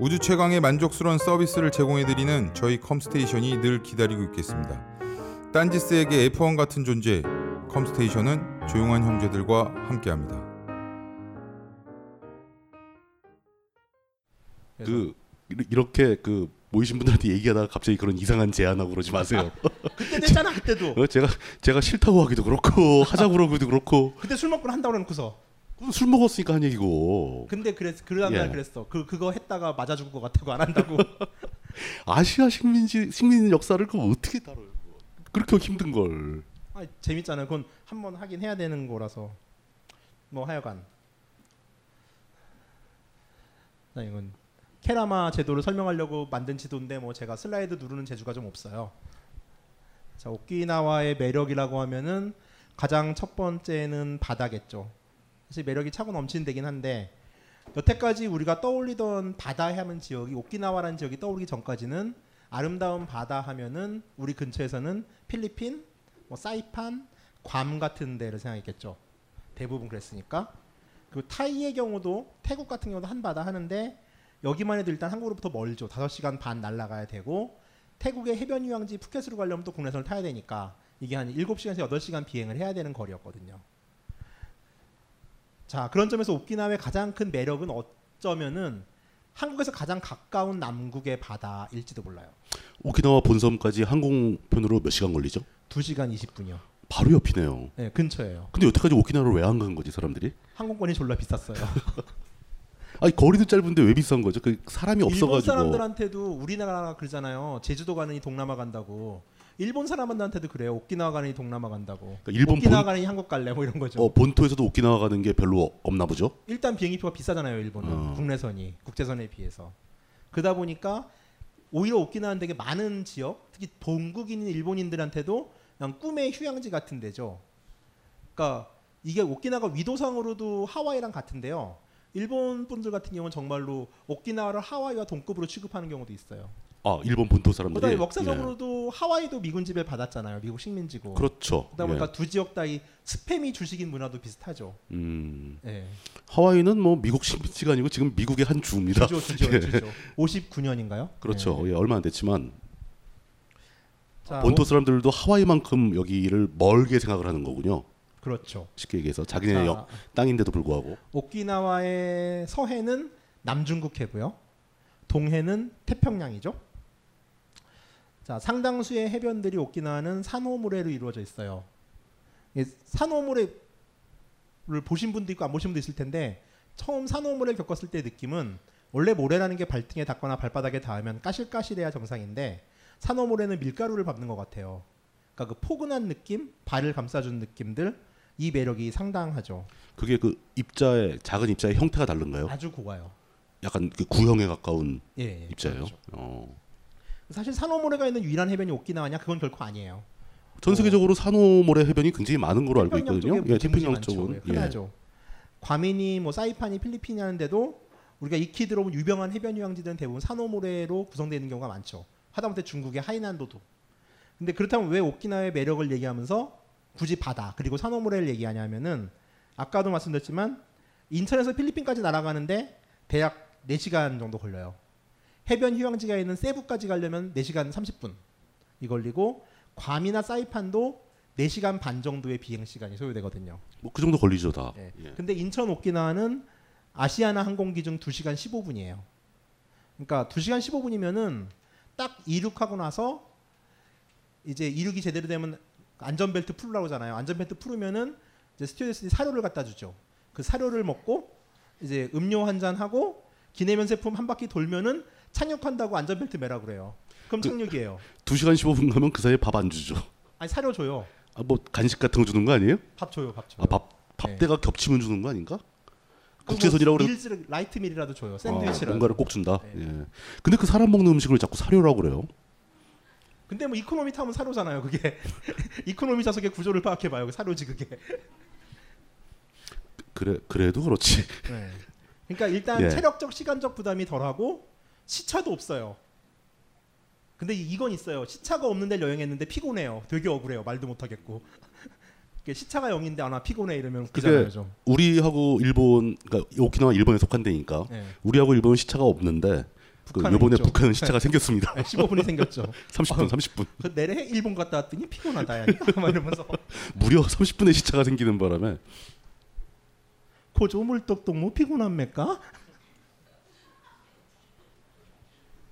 우주 최강의 만족스러운 서비스를 제공해 드리는 저희 컴스테이션이 늘 기다리고 있겠습니다. 딴지스에게 F1 같은 존재 컴스테이션은 조용한 형제들과 함께합니다. 그 이- 이렇게 그 모이신 분들한테 얘기하다가 갑자기 그런 이상한 제안하고 그러지 마세요. 그때 됐잖아 그때도. 어, 제가 제가 싫다고 하기도 그렇고 하자고 그러기도 그렇고 그때 술 먹고 한다고 해놓고서. 그건 술 먹었으니까 한 얘기고 근데 그랬 그 다음날 예. 그랬어. 그 그거 했다가 맞아 죽을 것 같다고 안 한다고. 아시아 식민지 식민 역사를 그 어떻게 다뤄요? 그렇게 힘든 걸. 아 재밌잖아요. 그건 한 번 하긴 해야 되는 거라서. 뭐 하여간. 나 이건 케라마 제도를 설명하려고 만든 지도인데 뭐 제가 슬라이드 누르는 재주가 좀 없어요. 자 오키나와의 매력이라고 하면은 가장 첫 번째는 바다겠죠. 사실 매력이 차고 넘치는 데긴 한데 여태까지 우리가 떠올리던 바다 해안 지역이 오키나와라는 지역이 떠오르기 전까지는 아름다운 바다 하면은 우리 근처에서는 필리핀, 뭐 사이판, 괌 같은 데를 생각했겠죠. 대부분 그랬으니까. 그리고 타이의 경우도 태국 같은 경우도 한바다 하는데 여기만 해도 일단 한국으로부터 멀죠. 5시간 반 날아가야 되고 태국의 해변 휴양지 푸켓으로 가려면 또 국내선을 타야 되니까 이게 한 7시간에서 8시간 비행을 해야 되는 거리였거든요. 자, 그런 점에서 오키나와의 가장 큰 매력은 어쩌면은 한국에서 가장 가까운 남국의 바다일지도 몰라요. 오키나와 본섬까지 항공편으로 몇 시간 걸리죠? 2시간 20분이요. 바로 옆이네요. 네, 근처예요. 근데 여태까지 오키나와를 왜 안 간 거지 사람들이? 항공권이 졸라 비쌌어요. 아니 거리도 짧은데 왜 비싼 거죠? 그 사람이 일본 없어가지고. 사람들한테도 우리나라 그러잖아요. 제주도 가느니 동남아 간다고. 일본 사람들한테도 그래요. 오키나와 가느니 동남아 간다고. 그러니까 일본 오키나와 본- 가느니 한국 갈래 뭐 이런 거죠. 어, 본토에서도 오키나와 가는 게 별로 없나 보죠? 일단 비행기표가 비싸잖아요. 일본은 어. 국내선이 국제선에 비해서. 그러다 보니까 오히려 오키나와는 되게 많은 지역, 특히 본국인 일본인들한테도 그냥 꿈의 휴양지 같은 데죠. 그러니까 이게 오키나와 위도상으로도 하와이랑 같은데요. 일본 분들 같은 경우는 정말로 오키나와를 하와이와 동급으로 취급하는 경우도 있어요. 아 일본 본토 사람들이. 그다음에 예. 역사적으로도 하와이도 미군 지배 받았잖아요. 미국 식민지고. 그렇죠. 그러다 보니까 예. 두 지역 다 이 스팸이 주식인 문화도 비슷하죠. 음. 예. 하와이는 뭐 미국 식민지가 아니고 지금 미국의 한 주입니다. 주죠, 주죠, 예. 주죠. 59년인가요? 그렇죠. 예, 얼마 안 됐지만 자, 본토 오- 사람들도 하와이만큼 여기를 멀게 생각을 하는 거군요. 그렇죠. 쉽게 얘기해서 자기네 자, 역 땅인데도 불구하고 오키나와의 서해는 남중국 해고요. 동해는 태평양이죠. 자, 상당수의 해변들이 오키나와는 산호모래로 이루어져 있어요. 이 산호모래를 보신 분도 있고 안 보신 분도 있을 텐데 처음 산호모래 겪었을 때 느낌은 원래 모래라는 게 발등에 닿거나 발바닥에 닿으면 까실까실해야 정상인데 산호모래는 밀가루를 밟는 것 같아요. 그러니까 그 포근한 느낌, 발을 감싸주는 느낌들 이 매력이 상당하죠. 그게 그 입자의 작은 입자의 형태가 다른가요? 아주 고와요. 약간 그 구형에 가까운 예, 예, 입자예요. 그렇죠. 어. 사실 산호모래가 있는 유일한 해변이 오키나와냐 그건 결코 아니에요. 전 세계적으로 산호모래 해변이 굉장히 많은 걸로 알고 있거든요. 예, 태평양. 쪽은 예, 흔하죠. 괌이니 뭐 사이판이 필리핀이 하는데도 우리가 익히 들어본 유명한 해변 휴양지들은 대부분 산호모래로 구성되어 있는 경우가 많죠. 하다못해 중국의 하이난도도. 근데 그렇다면 왜 오키나와의 매력을 얘기하면서 굳이 바다 그리고 산호모래를 얘기하냐면은 아까도 말씀드렸지만 인천에서 필리핀까지 날아가는데 대략 4시간 정도 걸려요. 해변 휴양지가 있는 세부까지 가려면 4시간 30분 이 걸리고 괌이나 사이판도 4시간 반 정도의 비행 시간이 소요되거든요. 뭐 그 정도 걸리죠 다. 예. 예. 근데 인천 오키나와는 아시아나 항공기 중 2시간 15분이에요. 그러니까 2시간 15분이면은 딱 이륙하고 나서 이제 이륙이 제대로 되면 안전벨트 풀라고 하잖아요. 안전벨트 풀으면은 이제 스튜어디스들이 사료를 갖다 주죠. 그 사료를 먹고 이제 음료 한 잔 하고 기내면 제품 한 바퀴 돌면은 착륙한다고 안전벨트 매라 그래요. 그럼 그- 착륙이에요. 2시간 15분 가면 그 사이에 밥 안 주죠. 아니 사료 줘요. 아, 뭐 간식 같은 거 주는 거 아니에요? 밥 줘요, 밥 줘요. 아, 밥 네. 밥대가 겹치면 주는 거 아닌가? 국제선이라고 그래. 밀즈 라이트 밀이라도 줘요. 아, 샌드위치라도. 뭔가를 꼭 준다. 네. 예. 근데 그 사람 먹는 음식을 자꾸 사료라고 그래요. 근데 뭐 이코노미 타면 사료잖아요. 그게 이코노미 좌석의 구조를 파악해 봐요. 사료지 그게. 그래 그래도 그렇지. 네. 그러니까 일단 예. 체력적 시간적 부담이 덜하고 시차도 없어요. 근데 이- 이건 있어요. 시차가 없는 데 여행했는데 피곤해요. 되게 억울해요. 말도 못 하겠고. 시차가 0인데 아나 피곤해 이러면 그게 좀. 우리하고 일본 그러니까 오키나와 일본에 속한 데니까 네. 우리하고 일본은 시차가 없는데 그 북한은 요번에 있죠. 북한은 시차가 네. 생겼습니다. 네, 15분이 생겼죠. 30분, 어, 30분. 그 내래 일본 갔다 왔더니 피곤하다 야. 막 이러면서 무려 30분의 시차가 생기는 바람에 고조물떡도 뭐 피곤합니까?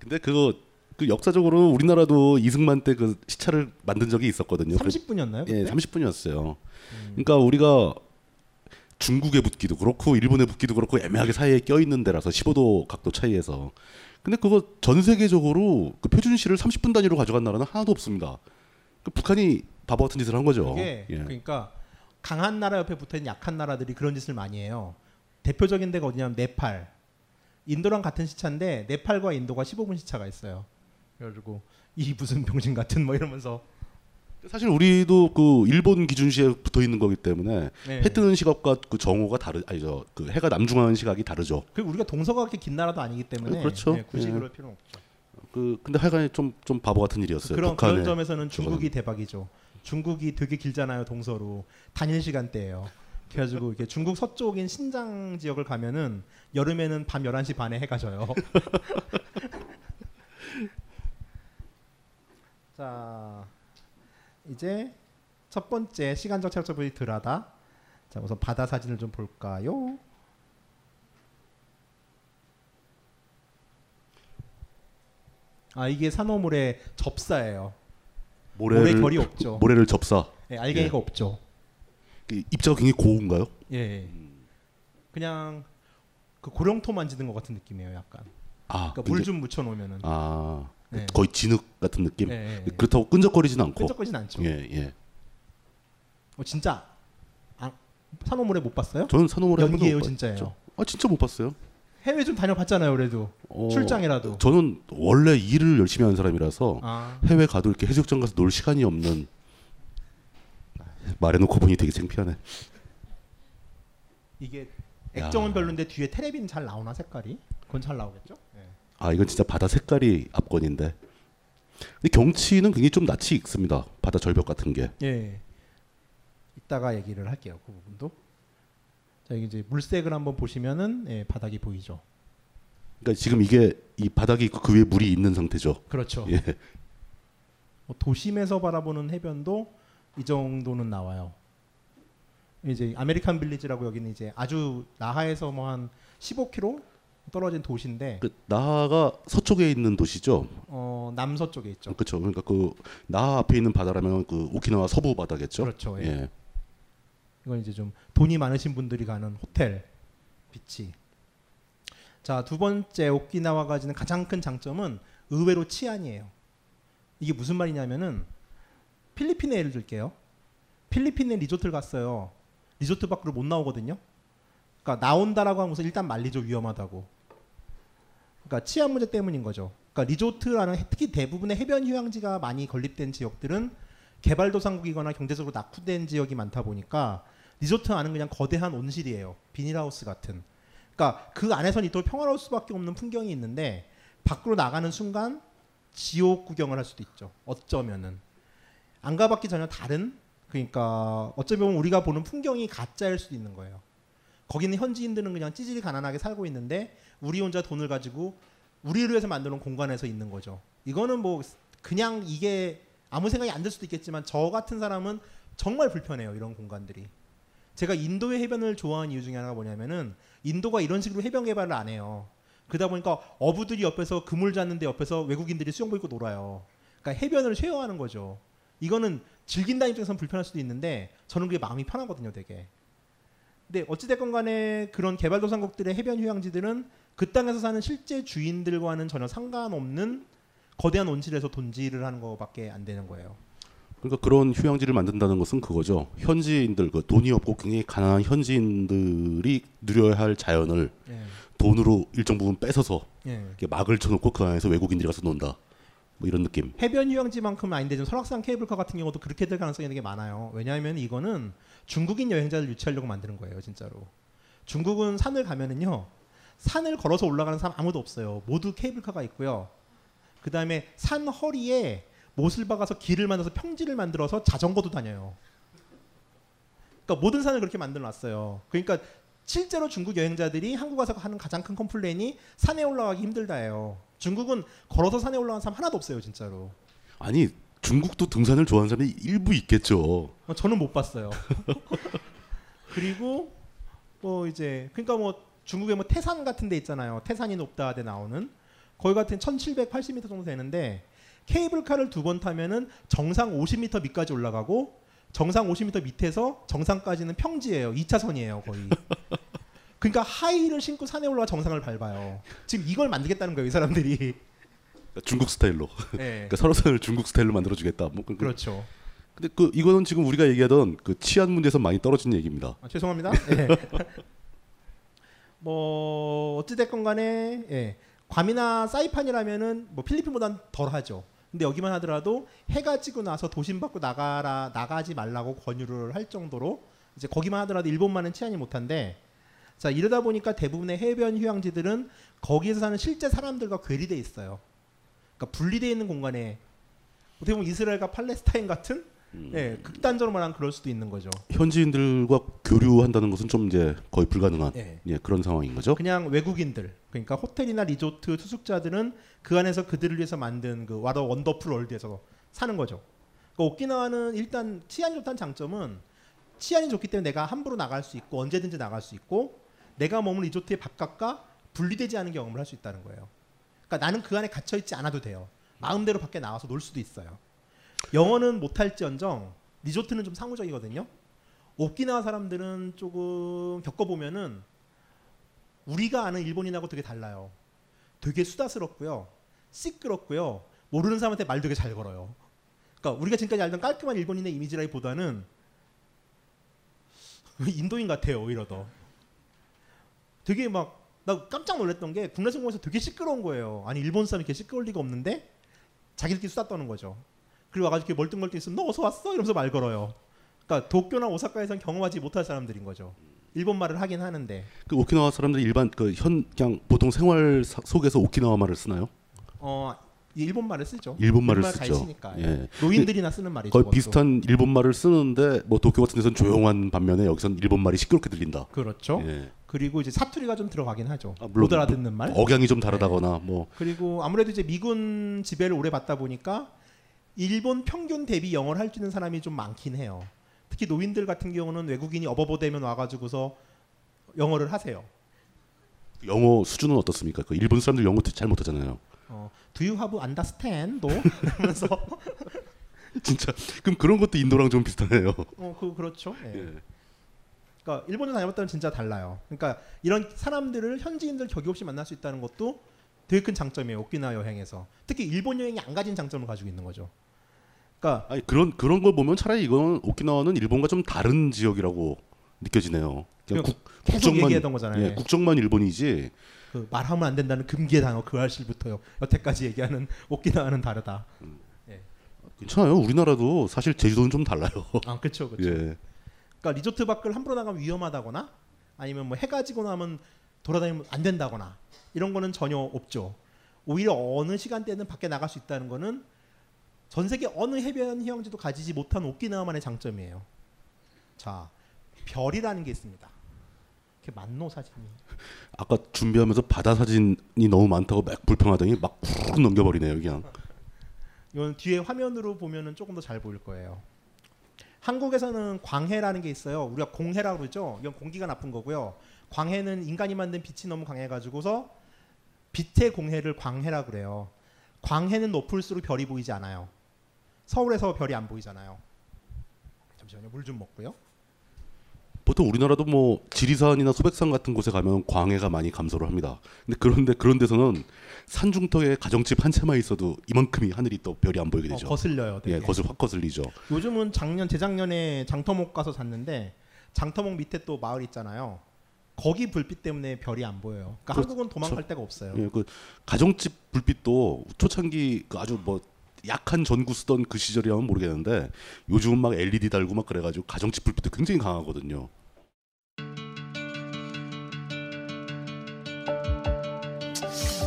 근데 그거 그 역사적으로 우리나라도 이승만 때 그 시차를 만든 적이 있었거든요. 30분이었나요? 예, 그때? 30분이었어요. 그러니까 우리가 중국에 붙기도 그렇고 일본에 붙기도 그렇고 애매하게 사이에 껴 있는 데라서 15도 각도 차이에서. 근데 그거 전 세계적으로 그 표준시를 30분 단위로 가져간 나라는 하나도 없습니다. 그 북한이 바보 같은 짓을 한 거죠. 예. 그러니까 강한 나라 옆에 붙어 있는 약한 나라들이 그런 짓을 많이 해요. 대표적인 데가 어디냐면 네팔. 인도랑 같은 시차인데 네팔과 인도가 15분 시차가 있어요. 그래가지고 이 무슨 병신 같은 뭐 이러면서 사실 우리도 그 일본 기준시에 붙어 있는 거기 때문에 네. 해 뜨는 시각과 그 정오가 다르 아니죠. 그 해가 남중하는 시각이 다르죠. 그리고 우리가 동서가 그렇게 긴 나라도 아니기 때문에 그렇죠. 네, 굳이 예. 그럴 필요는 없죠. 그 근데 하여간 좀좀 바보 같은 일이었어요. 그런 그런 점에서는 중국이. 대박이죠. 중국이 되게 길잖아요 동서로 단일 시간대예요. 그래가지고 이렇게 중국 서쪽인 신장 지역을 가면은 여름에는 밤 11시 반에 해가 져요. 자 이제 첫 번째 시간적 체력적 분이 덜하다. 자 우선 바다 사진을 좀 볼까요? 아 이게 산호물의 접사예요. 모래 결이 없죠. 모래를 접사. 예, 알갱이가 예. 없죠. 그 입자가 굉장히 고운가요? 예. 그냥 그 고령토 만지는 것 같은 느낌이에요, 약간. 아, 그러니까 물 굉장히- 좀 묻혀 놓으면은. 아 네. 거의 진흙 같은 느낌. 예, 예, 예. 그렇다고 끈적거리진 않고. 끈적거리진 않죠. 예, 예. 어, 진짜 아, 산호물에 못 봤어요? 저는 산호물에 연기예요, 진짜예요. 봤죠. 아 진짜 못 봤어요. 해외 좀 다녀봤잖아요, 그래도 어, 출장이라도. 저는 원래 일을 열심히 하는 사람이라서 아. 해외 가도 이렇게 해수욕장 가서 놀 시간이 없는. 말해놓고 보니 되게 창피하네. 이게 야. 액정은 별론데 뒤에 테레비는 잘 나오나 색깔이? 그건 잘 나오겠죠? 예. 아 이건 진짜 바다 색깔이 압권인데. 근데 경치는 굉장히 좀 낯이 익습니다. 바다 절벽 같은 게. 예. 이따가 얘기를 할게요. 그 부분도. 자, 이게 이제 물색을 한번 보시면은 예, 바닥이 보이죠. 그러니까 지금 이게 이 바닥이 있고 그 위에 물이 있는 상태죠. 그렇죠. 예. 뭐 도심에서 바라보는 해변도 이 정도는 나와요. 이제 아메리칸 빌리지라고 여기는 이제 아주 나하에서 뭐 한 15km 떨어진 도시인데 그 나하가 서쪽에 있는 도시죠. 어, 남서쪽에 있죠. 그렇죠. 그러니까 그 나하 앞에 있는 바다라면 그 오키나와 서부 바다겠죠. 그렇죠. 예. 예. 이건 이제 좀 돈이 많으신 분들이 가는 호텔 비치. 자, 두 번째 오키나와가 가지는 가장 큰 장점은 의외로 치안이에요. 이게 무슨 말이냐면은 필리핀에 예를 들게요. 필리핀에 리조트를 갔어요. 리조트 밖으로 못 나오거든요. 그러니까 나온다라고 하면 우선 일단 말리죠 위험하다고. 그러니까 치안 문제 때문인 거죠. 그러니까 리조트라는 해- 특히 대부분의 해변 휴양지가 많이 건립된 지역들은 개발도상국이거나 경제적으로 낙후된 지역이 많다 보니까 리조트 안은 그냥 거대한 온실이에요. 비닐하우스 같은. 그러니까 그 안에선 이토록 평화로울 수밖에 없는 풍경이 있는데 밖으로 나가는 순간 지옥 구경을 할 수도 있죠. 어쩌면은 안 가봤기 전혀 다른 그러니까 어쩌면 우리가 보는 풍경이 가짜일 수도 있는 거예요. 거기는 현지인들은 그냥 찌질이 가난하게 살고 있는데 우리 혼자 돈을 가지고 우리를 위해서 만드는 공간에서 있는 거죠. 이거는 뭐 그냥 이게 아무 생각이 안 들 수도 있겠지만 저 같은 사람은 정말 불편해요. 이런 공간들이. 제가 인도의 해변을 좋아하는 이유 중에 하나가 뭐냐면은 인도가 이런 식으로 해변 개발을 안 해요. 그러다 보니까 어부들이 옆에서 그물 잡는데 옆에서 외국인들이 수영복 입고 놀아요. 그러니까 해변을 쉐어하는 거죠. 이거는 즐긴다는 입장에서는 불편할 수도 있는데 저는 그게 마음이 편하거든요, 되게. 근데 어찌됐건 간에 그런 개발도상국들의 해변 휴양지들은 그 땅에서 사는 실제 주인들과는 전혀 상관없는 거대한 온실에서 돈질을 하는 것밖에 안 되는 거예요. 그러니까 그런 휴양지를 만든다는 것은 그거죠. 현지인들 그 돈이 없고 굉장히 가난한 현지인들이 누려야 할 자연을 예. 돈으로 일정 부분 뺏어서 예. 이렇게 막을 쳐놓고 그 안에서 외국인들이 가서 논다. 뭐 이런 느낌. 해변 휴양지만큼은 아닌데 좀 설악산 케이블카 같은 경우도 그렇게 될 가능성이 되게 많아요. 왜냐하면 이거는 중국인 여행자를 유치하려고 만드는 거예요, 진짜로. 중국은 산을 가면은요, 산을 걸어서 올라가는 사람 아무도 없어요. 모두 케이블카가 있고요. 그 다음에 산 허리에 못을 박아서 길을 만들어서 평지를 만들어서 자전거도 다녀요. 그러니까 모든 산을 그렇게 만들어 놨어요. 그러니까 실제로 중국 여행자들이 한국 와서 하는 가장 큰 컴플레인이 산에 올라가기 힘들다예요. 중국은 걸어서 산에 올라간 사람 하나도 없어요, 진짜로. 아니 중국도 등산을 좋아하는 사람이 일부 있겠죠. 어, 저는 못 봤어요. 그리고 뭐 이제 그러니까 뭐 중국에 뭐 태산 같은 데 있잖아요. 태산이 높다 데 나오는 거기 같은 1780m 정도 되는데 케이블카를 두 번 타면은 정상 50m 밑까지 올라가고 정상 50m 밑에서 정상까지는 평지예요. 2차선이에요, 거의. 그러니까 하이를 신고 산에 올라가 정상을 밟아요. 지금 이걸 만들겠다는 거예요, 이 사람들이. 그러니까 중국 스타일로. 네. 그러니까 설화산을 중국 스타일로 만들어 주겠다. 뭐 그- 그렇죠. 근데 그 이거는 지금 우리가 얘기하던 그 치안 문제에서 많이 떨어진 얘기입니다. 아, 죄송합니다. 예. 뭐 어찌 됐건 간에 예. 괌이나 사이판이라면은 뭐 필리핀보단 덜하죠. 근데 여기만 하더라도 해가 지고 나서 도심 밖으로 나가라 나가지 말라고 권유를 할 정도로 이제 거기만 하더라도 일본만은 치안이 못한데 자 이러다 보니까 대부분의 해변 휴양지들은 거기에서 사는 실제 사람들과 괴리돼 있어요. 그러니까 분리되어 있는 공간에 어떻게 보면 이스라엘과 팔레스타인 같은 예, 극단적으로 말하면 그럴 수도 있는 거죠. 현지인들과 교류한다는 것은 좀 이제 거의 불가능한 예. 예, 그런 상황인 거죠. 그냥 외국인들 그러니까 호텔이나 리조트 투숙자들은 그 안에서 그들을 위해서 만든 그 What a wonderful world에서 사는 거죠. 그러니까 오키나와는 일단 치안이 좋다는 장점은 치안이 좋기 때문에 내가 함부로 나갈 수 있고 언제든지 나갈 수 있고 내가 머문 리조트의 바깥과 분리되지 않은 경험을 할 수 있다는 거예요. 그러니까 나는 그 안에 갇혀 있지 않아도 돼요. 마음대로 밖에 나와서 놀 수도 있어요. 영어는 못할지언정 리조트는 좀 상호적이거든요. 오키나와 사람들은 조금 겪어보면은 우리가 아는 일본인하고 되게 달라요. 되게 수다스럽고요. 시끄럽고요. 모르는 사람한테 말 되게 잘 걸어요. 그러니까 우리가 지금까지 알던 깔끔한 일본인의 이미지라기보다는 인도인 같아요. 오히려 더. 되게 막 나 깜짝 놀랐던 게 국내 성공에서 되게 시끄러운 거예요. 아니 일본 사람이 이렇게 시끄러울 리가 없는데 자기들끼리 수다 떠는 거죠. 그리고 와가지고 이렇게 멀뚱멀뚱 있으면 너 어서 왔어 이러면서 말 걸어요. 그러니까 도쿄나 오사카에선 경험하지 못할 사람들인 거죠. 일본 말을 하긴 하는데 그 오키나와 사람들이 일반 그현 그냥 보통 생활 사- 속에서 오키나와 말을 쓰나요? 어 일본 말을 쓰죠. 일본 말을 쓰죠. 가르치니까. 예. 노인들이나 쓰는 말이죠. 거의 그것도. 비슷한 일본 말을 쓰는데 뭐 도쿄 같은 데서는 조용한 반면에 여기선 일본 말이 시끄럽게 들린다. 그렇죠. 예. 그리고 이제 사투리가 좀 들어가긴 하죠. 아, 못 알아듣는 말. 억양이 좀 다르다거나 뭐 그리고 아무래도 이제 미군 지배를 오래 받다 보니까 일본 평균 대비 영어를 할줄 있는 사람이 좀 많긴 해요. 특히 노인들 같은 경우는 외국인이 어버버되면 와가지고서 영어를 하세요. 영어 수준은 어떻습니까? 그 일본 사람들 영어 잘 못하잖아요. 어, Do you have understand? 하면서 진짜 그럼 그런 것도 인도랑 좀 비슷하네요. 어, 그 그렇죠. 예. 예. 그러니까 일본에 다녀봤다면 진짜 달라요. 그러니까 이런 사람들을 현지인들 격이 없이 만날 수 있다는 것도 되게 큰 장점이에요. 오키나와 여행에서 특히 일본 여행이 안 가진 장점을 가지고 있는 거죠. 그러니까 아니 그런 그런 걸 보면 차라리 이거는 오키나와는 일본과 좀 다른 지역이라고 느껴지네요. 그냥 그냥 국, 국적만 얘기하던 거잖아요. 예, 국적만 일본이지. 그 말하면 안 된다는 금기의 단어 그 알실부터 여태까지 얘기하는 오키나와는 다르다. 괜찮아요. 우리나라도 사실 제주도는 좀 달라요. 아 그렇죠, 그렇죠. 예. 그러니까 리조트 밖을 함부로 나가면 위험하다거나 아니면 뭐 해가 지고 나면 돌아다니면 안 된다거나 이런 거는 전혀 없죠. 오히려 어느 시간대는 밖에 나갈 수 있다는 거는 전 세계 어느 해변 휴양지도 가지지 못한 오키나와만의 장점이에요. 자, 별이라는 게 있습니다. 이렇게 만노 사진이. 아까 준비하면서 바다 사진이 너무 많다고 막 불평하더니 막 훅 넘겨버리네요, 그냥. 이건 뒤에 화면으로 보면은 조금 더 잘 보일 거예요. 한국에서는 광해라는 게 있어요. 우리가 공해라고 그러죠. 이건 공기가 나쁜 거고요. 광해는 인간이 만든 빛이 너무 강해가지고서 빛의 공해를 광해라 그래요. 광해는 높을수록 별이 보이지 않아요. 서울에서 별이 안 보이잖아요. 잠시만요. 물 좀 먹고요. 보통 우리나라도 뭐 지리산이나 소백산 같은 곳에 가면 광해가 많이 감소를 합니다. 근데 그런데 그런 데서는 산중턱에 가정집 한 채만 있어도 이만큼이 하늘이 또 별이 안 보이게 어, 되죠. 거슬려요. 되게. 예, 거슬 확 거슬리죠. 요즘은 작년 재작년에 장터목 가서 잤는데 장터목 밑에 또 마을 있잖아요. 거기 불빛 때문에 별이 안 보여요. 그러니까 그렇죠. 한국은 도망갈 데가 없어요. 예, 그 가정집 불빛도 초창기 그 아주 뭐 약한 전구 쓰던 그 시절이라면 모르겠는데 요즘은 막 LED 달고 막 그래가지고 가정집 불빛도 굉장히 강하거든요.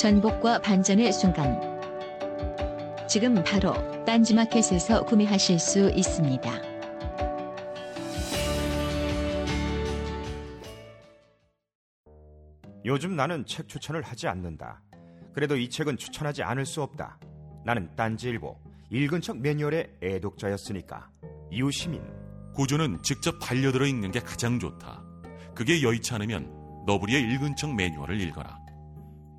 전복과 반전의 순간 지금 바로 딴지마켓에서 구매하실 수 있습니다. 요즘 나는 책 추천을 하지 않는다. 그래도 이 책은 추천하지 않을 수 없다. 나는 딴지일보 읽은 척 매뉴얼의 애독자였으니까. 이웃시민 고전은 직접 반려들어 읽는 게 가장 좋다. 그게 여의치 않으면 너부리의 읽은 척 매뉴얼을 읽어라.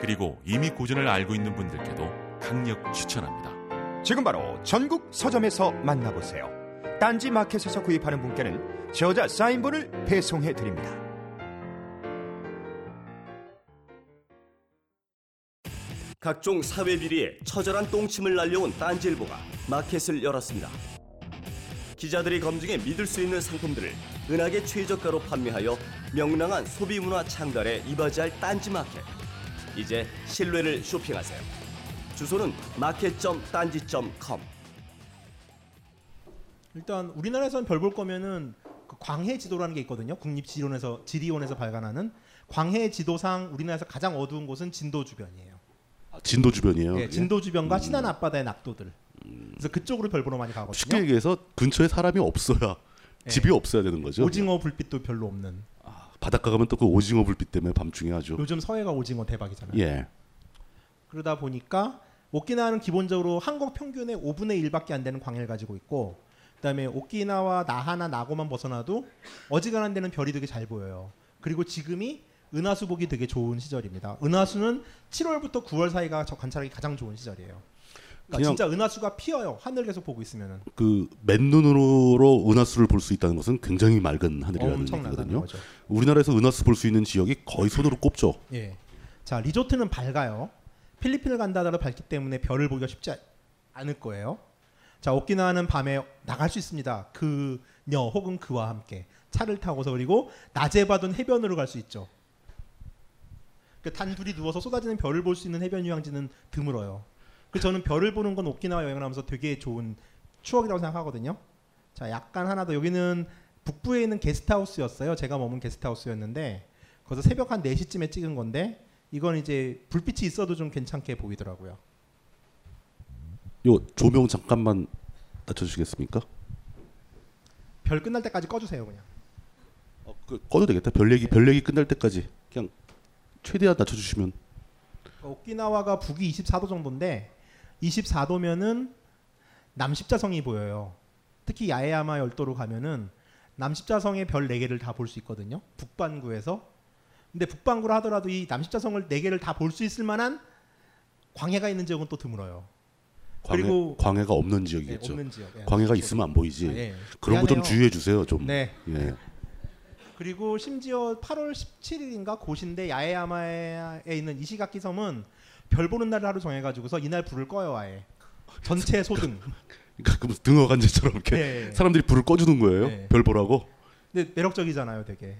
그리고 이미 고전을 알고 있는 분들께도 강력 추천합니다. 지금 바로 전국 서점에서 만나보세요. 딴지 마켓에서 구입하는 분께는 저자 사인본을 배송해 드립니다. 각종 사회 비리에 처절한 똥침을 날려온 딴지일보가 마켓을 열었습니다. 기자들이 검증해 믿을 수 있는 상품들을 은하계 최저가로 판매하여 명랑한 소비 문화 창달에 이바지할 딴지 마켓. 이제 신뢰를 쇼핑하세요. 주소는 마켓.딴지.com. 일단 우리나라에서는 별 볼 거면은 그 광해 지도라는 게 있거든요. 국립지리원에서 지리원에서 발간하는 광해 지도상 우리나라에서 가장 어두운 곳은 진도 주변이에요. 진도 주변이에요. 예, 그게? 진도 주변과 신안 앞바다의 낙도들. 그래서 그쪽으로 별 보러 많이 가거든요. 쉽게 얘기해서 근처에 사람이 없어야 예. 집이 없어야 되는 거죠. 오징어 불빛도 별로 없는. 바닷가 가면 또 그 오징어 불빛 때문에 밤중에 아주 요즘 서해가 오징어 대박이잖아요. 예. 그러다 보니까 오키나와는 기본적으로 한국 평균의 5분의 1밖에 안 되는 광해를 가지고 있고 그다음에 오키나와 나하나 나고만 벗어나도 어지간한 데는 별이 되게 잘 보여요. 그리고 지금이 은하수 보기 되게 좋은 시절입니다. 은하수는 7월부터 9월 사이가 저 관찰하기 가장 좋은 시절이에요. 그러니까 진짜 은하수가 피어요. 하늘 계속 보고 있으면은. 그 맨눈으로 은하수를 볼 수 있다는 것은 굉장히 맑은 하늘이라는 얘기거든요. 우리나라에서 은하수 볼 수 있는 지역이 거의 손으로 꼽죠. 예. 자 리조트는 밝아요. 필리핀을 간다 하더라도 밝기 때문에 별을 보기가 쉽지 아- 않을 거예요. 자 오키나와는 밤에 나갈 수 있습니다. 그녀 혹은 그와 함께 차를 타고서 그리고 낮에 봐둔 해변으로 갈 수 있죠. 그 단둘이 누워서 쏟아지는 별을 볼 수 있는 해변 휴양지는 드물어요. 그 저는 별을 보는 건 오키나와 여행을 하면서 되게 좋은 추억이라고 생각하거든요. 자 약간 하나 더 여기는 북부에 있는 게스트하우스였어요. 제가 머문 게스트하우스였는데 거기서 새벽 한 4시쯤에 찍은 건데 이건 이제 불빛이 있어도 좀 괜찮게 보이더라고요. 요 조명 잠깐만 낮춰 주시겠습니까? 별 끝날 때까지 꺼 주세요 그냥. 그 꺼도 되겠다. 별 얘기 별 얘기 끝날 때까지 그냥 최대한 낮춰 주시면 그러니까 오키나와가 북위 24도 정도인데 24도면은 남십자성이 보여요. 특히 야에야마 열도로 가면은 남십자성의 별 4개를 다 볼 수 있거든요. 북반구에서. 근데 북반구를 하더라도 이 남십자성을 4개를 다 볼 수 있을 만한 광해가 있는 지역은 또 드물어요. 광해, 그리고 광해가 없는 지역이겠죠. 네, 없는 지역. 예. 광해가 있으면 안 보이지. 아, 예. 그런 거 좀. 주의해 주세요. 좀. 네. 예. 그리고 심지어 8월 17일인가 고신데 야에야마에 있는 이시가키 섬은 별 보는 날을 하루 정해가지고서 이날 불을 꺼요 아예 전체 소등. 그러니까 그 무슨 등어간제처럼 이렇게 네. 사람들이 불을 꺼주는 거예요. 네. 별 보라고. 근데 매력적이잖아요, 되게.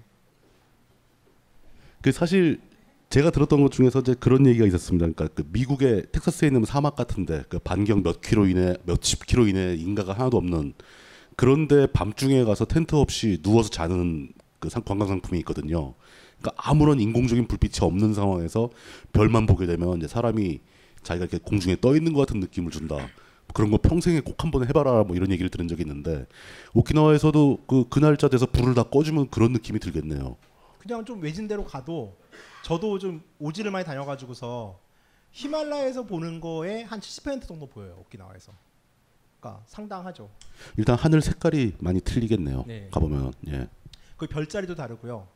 그 사실 제가 들었던 것 중에서 이제 그런 얘기가 있었습니다. 그러니까 그 미국의 텍사스에 있는 사막 같은데 그 반경 몇 킬로 이내 몇십 킬로 이내 인가가 하나도 없는 그런데 밤중에 가서 텐트 없이 누워서 자는 그 상- 관광 상품이 있거든요. 그러니까 아무런 인공적인 불빛이 없는 상황에서 별만 보게 되면 이제 사람이 자기가 이렇게 공중에 떠 있는 것 같은 느낌을 준다. 그런 거 평생에 꼭 한번 해봐라 뭐 이런 얘기를 들은 적이 있는데 오키나와에서도 그, 그 날짜 돼서 불을 다 꺼주면 그런 느낌이 들겠네요. 그냥 좀 외진 데로 가도 저도 좀 오지를 많이 다녀가지고서 히말라야에서 보는 거에 한 70% 정도 보여요, 오키나와에서. 그러니까 상당하죠. 일단 하늘 색깔이 많이 틀리겠네요. 네. 가보면 예. 그 별자리도 다르고요.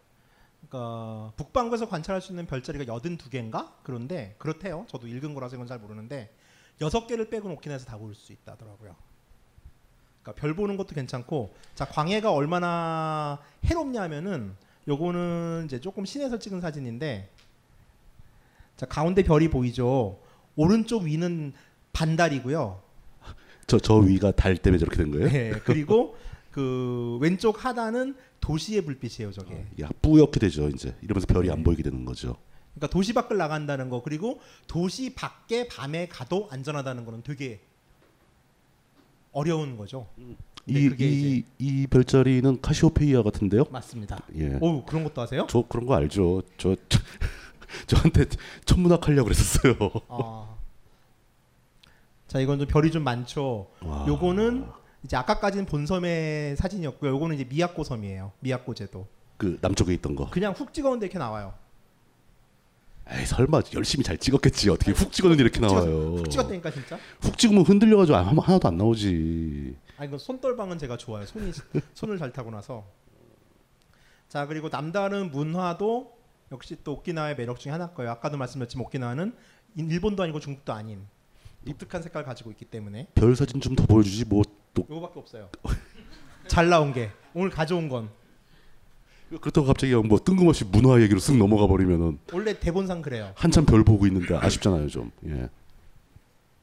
그러니까 북반구에서 관찰할 수 있는 별자리가 82개인가? 그런데 그렇대요. 저도 읽은 거라서 이건 잘 모르는데 여섯 개를 빼고는 오키나와에서 다 볼 수 있다더라고요. 그러니까 별 보는 것도 괜찮고 자 광해가 얼마나 해롭냐면은 요거는 이제 조금 시내에서 찍은 사진인데 자 가운데 별이 보이죠. 오른쪽 위는 반달이고요. 저 저 위가 달 때문에 저렇게 된 거예요? 네, 그리고 그 왼쪽 하단은 도시의 불빛이에요, 저게. 야 뿌옇게 되죠 이제 이러면서 별이 안 보이게 되는 거죠. 그러니까 도시 밖을 나간다는 거 그리고 도시 밖에 밤에 가도 안전하다는 거는 되게 어려운 거죠. 네, 이이 이 별자리는 카시오페이아 같은데요? 맞습니다. 예. 오 그런 것도 아세요? 저 그런 거 알죠. 저, 저 저한테 천문학 하려고 그랬었어요. 아. 자 이건 좀 별이 좀 많죠. 와. 요거는 이제 아까까지는 본섬의 사진이었고요. 요거는 이제 미야코 섬이에요. 미야코 제도. 그 남쪽에 있던 거. 그냥 훅 찍었는데 이렇게 나와요. 에이 설마 열심히 잘 찍었겠지. 어떻게 훅 찍었는데 이렇게 훅 나와요. 훅 찍었다니까 진짜. 훅 찍으면 흔들려가지고 하나도 안 나오지. 아 이거 손떨방은 제가 좋아요. 손이 손을 잘 타고 나서. 자 그리고 남다른 문화도 역시 또 오키나와의 매력 중에 하나일 거예요. 아까도 말씀드렸지만 오키나와는 인- 일본도 아니고 중국도 아닌 독특한 색깔 가지고 있기 때문에 별 사진 좀 더 보여주지 뭐또 요거밖에 없어요. 잘 나온 게 오늘 가져온 건 그렇다고 갑자기 뭐 뜬금없이 문화 얘기로 쓱 넘어가 버리면은 원래 대본상 그래요. 한참 별 보고 있는데 아쉽잖아요 좀. 예.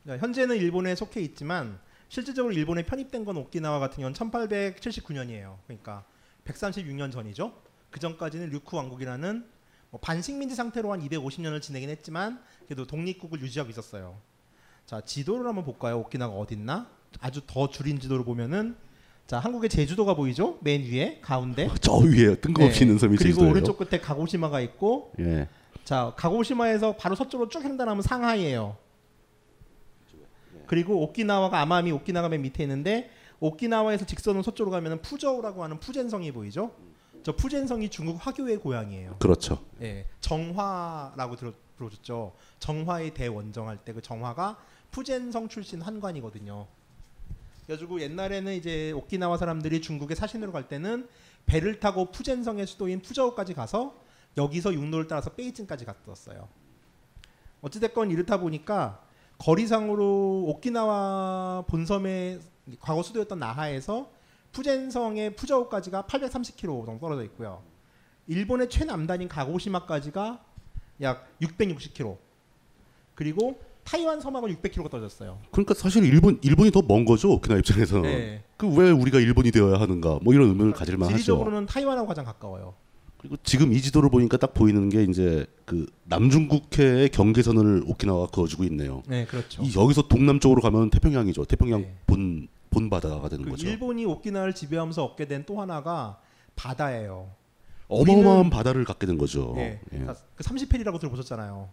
자, 현재는 일본에 속해 있지만 실질적으로 일본에 편입된 건 오키나와 같은 경우는 1879년이에요. 그러니까 136년 전이죠. 그 전까지는 류쿠 왕국이라는 뭐 반식민지 상태로 한 250년을 지내긴 했지만 그래도 독립국을 유지하고 있었어요. 자 지도를 한번 볼까요? 오키나가 어딨나? 아주 더 줄인 지도를 보면은 자 한국의 제주도가 보이죠? 맨 위에 가운데. 저 위에 뜬금없이 있는 섬이 네. 그리고 제주도예요. 오른쪽 끝에 가고시마가 있고 예. 자 가고시마에서 바로 서쪽으로 쭉 횡단하면 상하이예요. 그리고 오키나와가 아마미 오키나가 맨 밑에 있는데 오키나와에서 직선으로 서쪽으로 가면 푸저우라고 하는 푸젠성이 보이죠. 저 푸젠성이 중국 화교의 고향이에요. 그렇죠. 예, 정화라고 들어, 들어줬죠. 정화의 대원정할 때 그 정화가 푸젠성 출신 한관이거든요. 그래가지고 옛날에는 이제 오키나와 사람들이 중국에 사신으로 갈 때는 배를 타고 푸젠성의 수도인 푸저우까지 가서 여기서 육로를 따라서 베이징까지 갔었어요. 어찌됐건 이렇다 보니까 거리상으로 오키나와 본섬의 과거 수도였던 나하에서 푸젠성의 푸저우까지가 830km 정도 떨어져 있고요. 일본의 최남단인 가고시마까지가 약 660km. 그리고 타이완 섬하고는 600km가 떨어졌어요. 그러니까 사실 일본 일본이 더 먼 거죠 오키나와 입장에서는. 네. 그왜 우리가 일본이 되어야 하는가 뭐 이런 의문을 가질 만하죠. 지리적으로는 타이완하고 가장 가까워요. 그리고 지금 이 지도를 보니까 딱 보이는 게 이제 그 남중국해의 경계선을 오키나와가 그어주고 있네요. 네, 그렇죠. 이 여기서 동남쪽으로 가면 태평양이죠. 태평양 본 본바다가 되는 그 거죠. 일본이 오키나와를 지배하면서 얻게 된 또 하나가 바다예요. 어마어마한 우리는- 바다를 갖게 된 거죠. 예. 예. 그러니까 그 30페리라고 들어보셨잖아요.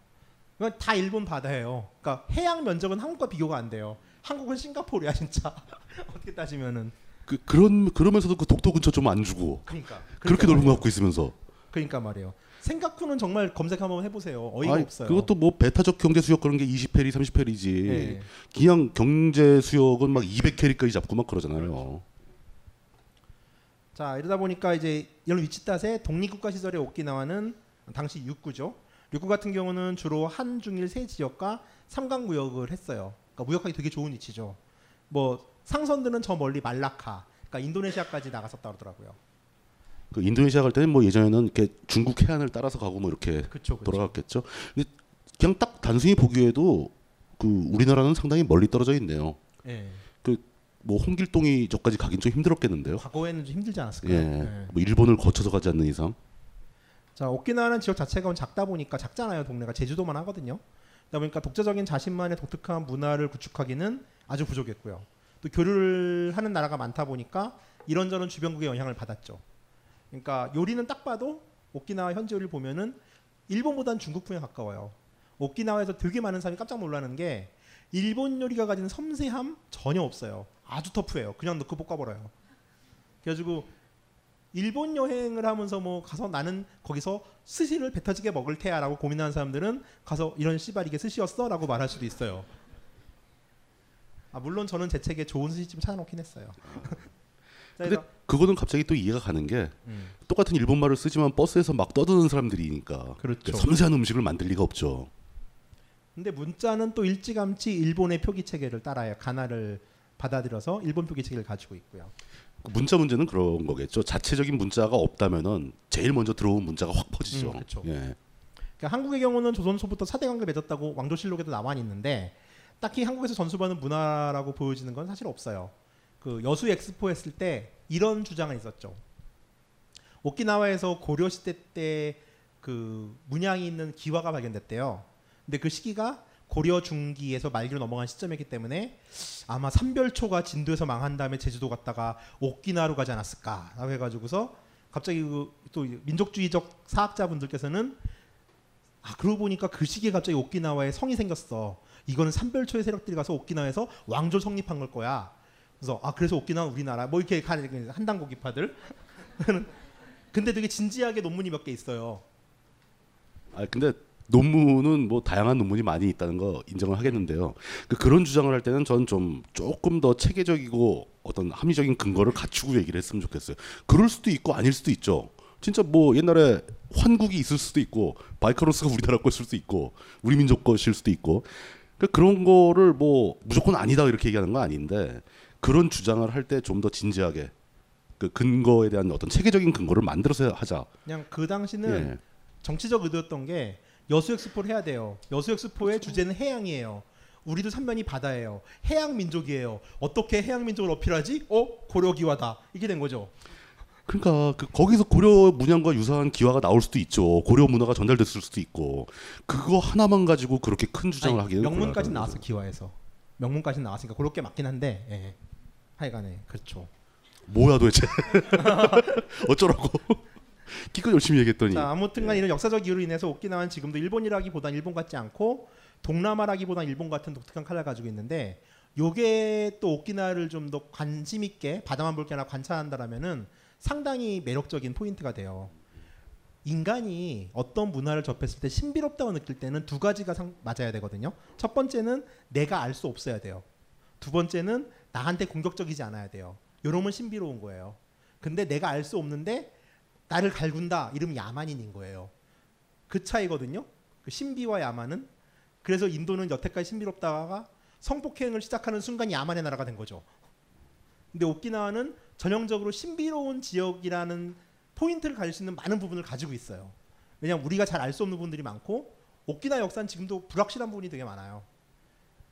이건 다 일본 바다예요. 그러니까 해양 면적은 한국과 비교가 안 돼요. 한국은 싱가포르야 진짜. 어떻게 따지면은. 그 그런 그러면서도 그 독도 근처 좀 안 주고. 그러니까. 그렇게 그러니까 넓은 거. 갖고 있으면서. 그러니까 말이에요. 생각후는 정말 검색 한번 해보세요. 어이가 아니, 없어요. 그것도 뭐 베타적 경제 수역 그런 게 20페리, 30페리지. 예. 그냥 경제 수역은 막 200캐리까지 잡고 막 그러잖아요. 자 이러다 보니까 이제 이런 위치 탓에 독립국가 시절의 오키나와는 당시 육구죠. 육구 같은 경우는 주로 한중일 세 지역과 삼강 무역을 했어요. 그러니까 무역하기 되게 좋은 위치죠. 뭐 상선들은 저 멀리 말라카, 그러니까 인도네시아까지 나갔었다 그러더라고요. 그 인도네시아 갈 때는 뭐 예전에는 이렇게 중국 해안을 따라서 가고 뭐 이렇게 그쵸, 그쵸. 돌아갔겠죠. 근데 그냥 딱 단순히 보기에도 그 우리나라는 상당히 멀리 떨어져 있네요. 예. 그뭐 홍길동이 저까지 가긴 좀 힘들었겠는데요. 과거에는 좀 힘들지 않았을까요? 예. 예. 뭐 일본을 거쳐서 가지 않는 이상. 자 오키나와는 지역 자체가 작다 보니까 작잖아요 동네가 제주도만 하거든요. 그러다 보니까 독자적인 자신만의 독특한 문화를 구축하기는 아주 부족했고요. 또 교류를 하는 나라가 많다 보니까 이런저런 주변국의 영향을 받았죠. 그러니까 요리는 딱 봐도 오키나와 현지 요리를 보면은 일본보다는 중국풍에 가까워요. 오키나와에서 되게 많은 사람이 깜짝 놀라는 게 일본 요리가 가지는 섬세함 전혀 없어요. 아주 터프해요. 그냥 넣고 볶아버려요. 그래가지고 일본 여행을 하면서 뭐 가서 나는 거기서 스시를 배 터지게 먹을 테야라고 고민하는 사람들은 가서 이런 씨발 이게 스시였어라고 말할 수도 있어요. 아 물론 저는 제 책에 좋은 스시집 찾아놓긴 했어요. 자, 근데 그거는 갑자기 또 이해가 가는 게 음. 똑같은 일본 말을 쓰지만 버스에서 막 떠드는 사람들이니까 그렇죠. 섬세한 음식을 만들 리가 없죠. 근데 문자는 또 일찌감치 일본의 표기 체계를 따라요. 가나를 받아들여서 일본 표기 체계를 가지고 있고요. 그 문자 문제는 그런 거겠죠. 자체적인 문자가 없다면은 제일 먼저 들어온 문자가 확 퍼지죠. 음, 그렇죠. 예. 그러니까 한국의 경우는 조선소부터 사대 관계 맺었다고 왕조실록에도 나와 있는데 딱히 한국에서 전수받는 문화라고 보여지는 건 사실 없어요. 그 여수 엑스포 했을 때 이런 주장은 있었죠. 오키나와에서 고려 시대 때 그 문양이 있는 기와가 발견됐대요. 근데 그 시기가 고려 중기에서 말기로 넘어간 시점이기 때문에 아마 삼별초가 진도에서 망한 다음에 제주도 갔다가 오키나와로 가지 않았을까라고 해가지고서 갑자기 그 또 민족주의적 사학자분들께서는 아 그러고 보니까 그 시기에 갑자기 오키나와에 성이 생겼어. 이거는 삼별초의 세력들이 가서 오키나와에서 왕조 성립한 걸 거야. 그래서 아 그래서 오키나와 우리나라 뭐 이렇게 가는 한당 고기파들. 근데 되게 진지하게 논문이 몇 개 있어요. 아 근데 논문은 뭐 다양한 논문이 많이 있다는 거 인정을 하겠는데요. 그 그런 주장을 할 때는 전좀 조금 더 체계적이고 어떤 합리적인 근거를 갖추고 얘기를 했으면 좋겠어요. 그럴 수도 있고 아닐 수도 있죠. 진짜 뭐 옛날에 환국이 있을 수도 있고 바이카로스가 우리나라 것일 수도 있고 우리 민족 것일 수도 있고 그 그런 거를 뭐 무조건 아니다 이렇게 얘기하는 건 아닌데 그런 주장을 할 때 좀 더 진지하게 그 근거에 대한 어떤 체계적인 근거를 만들어서 하자. 그냥 그 당시는 예. 정치적 의도였던 게 여수 엑스포를 해야 돼요. 여수 엑스포의 주제는 해양이에요. 우리도 삼면이 바다예요. 해양 민족이에요. 어떻게 해양 민족을 어필하지? 어 고려 기와다. 이게 된 거죠. 그러니까 그 거기서 고려 문양과 유사한 기와가 나올 수도 있죠. 고려 문화가 전달됐을 수도 있고 그거 하나만 가지고 그렇게 큰 주장을 아니, 하기는 명문까지 곤란하다는 나왔어 거죠. 기와에서. 명문까지 나왔으니까 그렇게 맞긴 한데. 예. 하여간에 그렇죠. 뭐야 도대체 어쩌라고 기껏 열심히 얘기했더니 자 아무튼간 이런 역사적 이유로 인해서 오키나와는 지금도 일본이라기보단 일본 같지 않고 동남아라기보단 일본 같은 독특한 칼라를 가지고 있는데 요게 또 오키나와를 좀 더 관심 있게 바다만 볼 게 아니라 관찰한다라면은 상당히 매력적인 포인트가 돼요. 인간이 어떤 문화를 접했을 때 신비롭다고 느낄 때는 두 가지가 상- 맞아야 되거든요. 첫 번째는 내가 알 수 없어야 돼요. 두 번째는 나한테 공격적이지 않아야 돼요. 요러면 신비로운 거예요. 근데 내가 알 수 없는데 나를 갈군다 이러면 야만인인 거예요. 그 차이거든요. 그 신비와 야만은 그래서 인도는 여태까지 신비롭다가 성폭행을 시작하는 순간 야만의 나라가 된 거죠. 근데 오키나와는 전형적으로 신비로운 지역이라는 포인트를 가질 수 있는 많은 부분을 가지고 있어요. 왜냐하면 우리가 잘 알 수 없는 부분들이 많고 오키나와 역사는 지금도 불확실한 부분이 되게 많아요.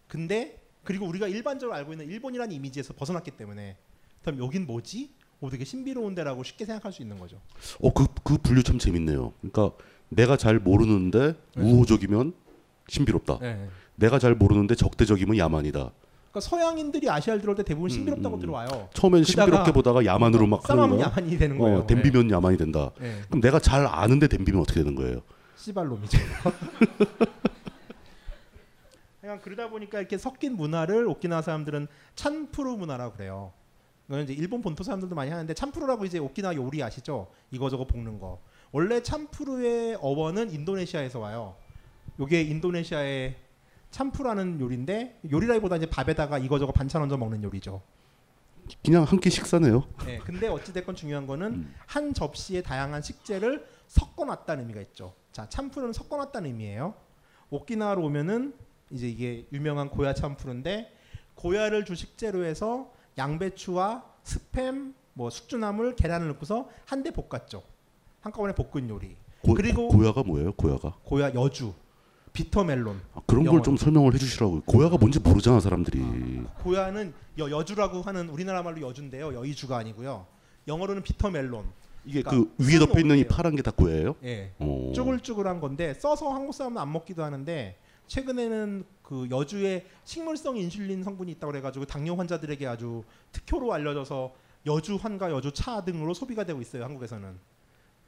근데 그리고 우리가 일반적으로 알고 있는 일본이라는 이미지에서 벗어났기 때문에 그럼 여긴 뭐지? 오 되게 신비로운 데라고 쉽게 생각할 수 있는 거죠. 어 그 그 분류 참 재밌네요. 그러니까 내가 잘 모르는데 네. 우호적이면 신비롭다. 네. 내가 잘 모르는데 적대적이면 야만이다. 그러니까 서양인들이 아시아를 들어올 때 대부분 신비롭다고 음. 들어와요. 처음엔 신비롭게 보다가 야만으로 막 하는 거야. 야만이 되는 거예요. 어, 댐비면 야만이 된다. 네. 그럼 내가 잘 아는데 댐비면 어떻게 되는 거예요? 씨발놈이죠. 그냥 그러다 보니까 이렇게 섞인 문화를 오키나와 사람들은 찬푸루 문화라고 그래요. 이제 일본 본토 사람들도 많이 하는데 찬푸루라고 이제 오키나와 요리 아시죠? 이거 저거 볶는 거. 원래 찬푸루의 어원은 인도네시아에서 와요. 요게 인도네시아의 찬푸라는 요리인데 요리라기보다 이제 밥에다가 이거 저거 반찬 얹어 먹는 요리죠. 그냥 한 끼 식사네요. 네, 근데 어찌 됐건 중요한 거는 음. 한 접시에 다양한 식재를 섞어놨다는 의미가 있죠. 자, 참푸르는 섞어놨다는 의미예요. 오키나와로 오면은 이제 이게 유명한 고야 참푸르인데 고야를 주 식재로 해서 양배추와 스팸, 뭐 숙주나물, 계란을 넣고서 한 대 볶았죠. 한꺼번에 볶은 요리. 고, 그리고 고야가 뭐예요? 고야가? 고야 여주, 비터멜론. 아, 그런 걸 좀. 설명을 해주시라고. 고야가 뭔지 모르잖아 사람들이. 고야는 여, 여주라고 하는 우리나라 말로 여주인데요. 여의주가 아니고요. 영어로는 비터멜론. 이게 그러니까 그 위에 덮여 있는 이. 파란 게 다 고야예요? 예. 어. 쭈글쭈글한 건데 써서 한국 사람은 안 먹기도 하는데 최근에는 그 여주에 식물성 인슐린 성분이 있다고 그래가지고 당뇨 환자들에게 아주 특효로 알려져서 여주 환과 여주 차 등으로 소비가 되고 있어요 한국에서는.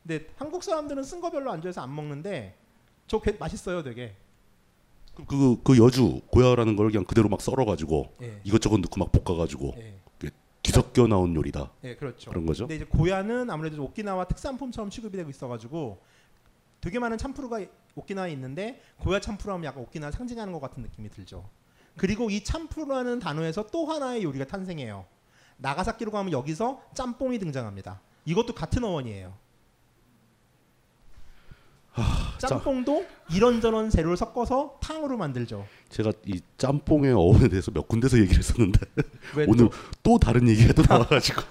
근데 한국 사람들은 쓴 거 별로 안 좋아해서 안 먹는데 저 게- 맛있어요 되게. 그, 그 여주 고야라는 걸 그냥 그대로 막 썰어가지고 예. 이것저것 넣고 막 볶아가지고 예. 뒤섞여 나온 요리다. 예, 그렇죠. 그런 거죠. 근데 이제 고야는 아무래도 오키나와 특산품처럼 취급이 되고 있어가지고 되게 많은 참프루가 오키나와에 있는데 고야 참프루 하면 약간 오키나와 상징하는 것 같은 느낌이 들죠. 그리고 이 참프루라는 단어에서 또 하나의 요리가 탄생해요. 나가사키로 가면 여기서 짬뽕이 등장합니다. 이것도 같은 어원이에요. 짬뽕도 이런저런 재료를 섞어서 탕으로 만들죠. 제가 이 짬뽕의 어원에 대해서 몇 군데서 얘기를 했었는데 왜 오늘 또? 또 다른 얘기가 또 나와가지고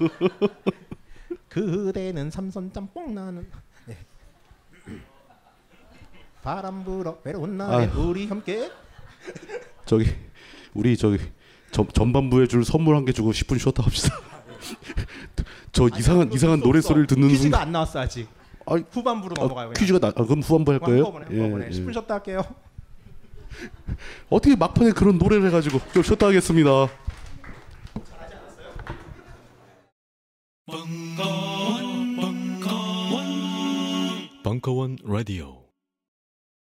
그대는 삼선 짬뽕 나는 네. 바람 불어 외로운 날에 아유. 우리 함께 저기 우리 저기 전, 전반부에 줄 선물 한 개 주고 10분 쉬었다 합시다. 저 아니, 이상한 이상한 노래 소리를 듣는 퀴즈가 순간 안 나왔어 아직. 아, 후반부로 아, 넘어가요. 퀴즈가 나 아, 그럼 후반부 할 거예요? 한꺼번에, 한꺼번에. 예, 예. 10분 쉬었다 할게요. 어떻게 막판에 그런 노래를 해가지고 좀 쉬었다 하겠습니다. 벙커원 라디오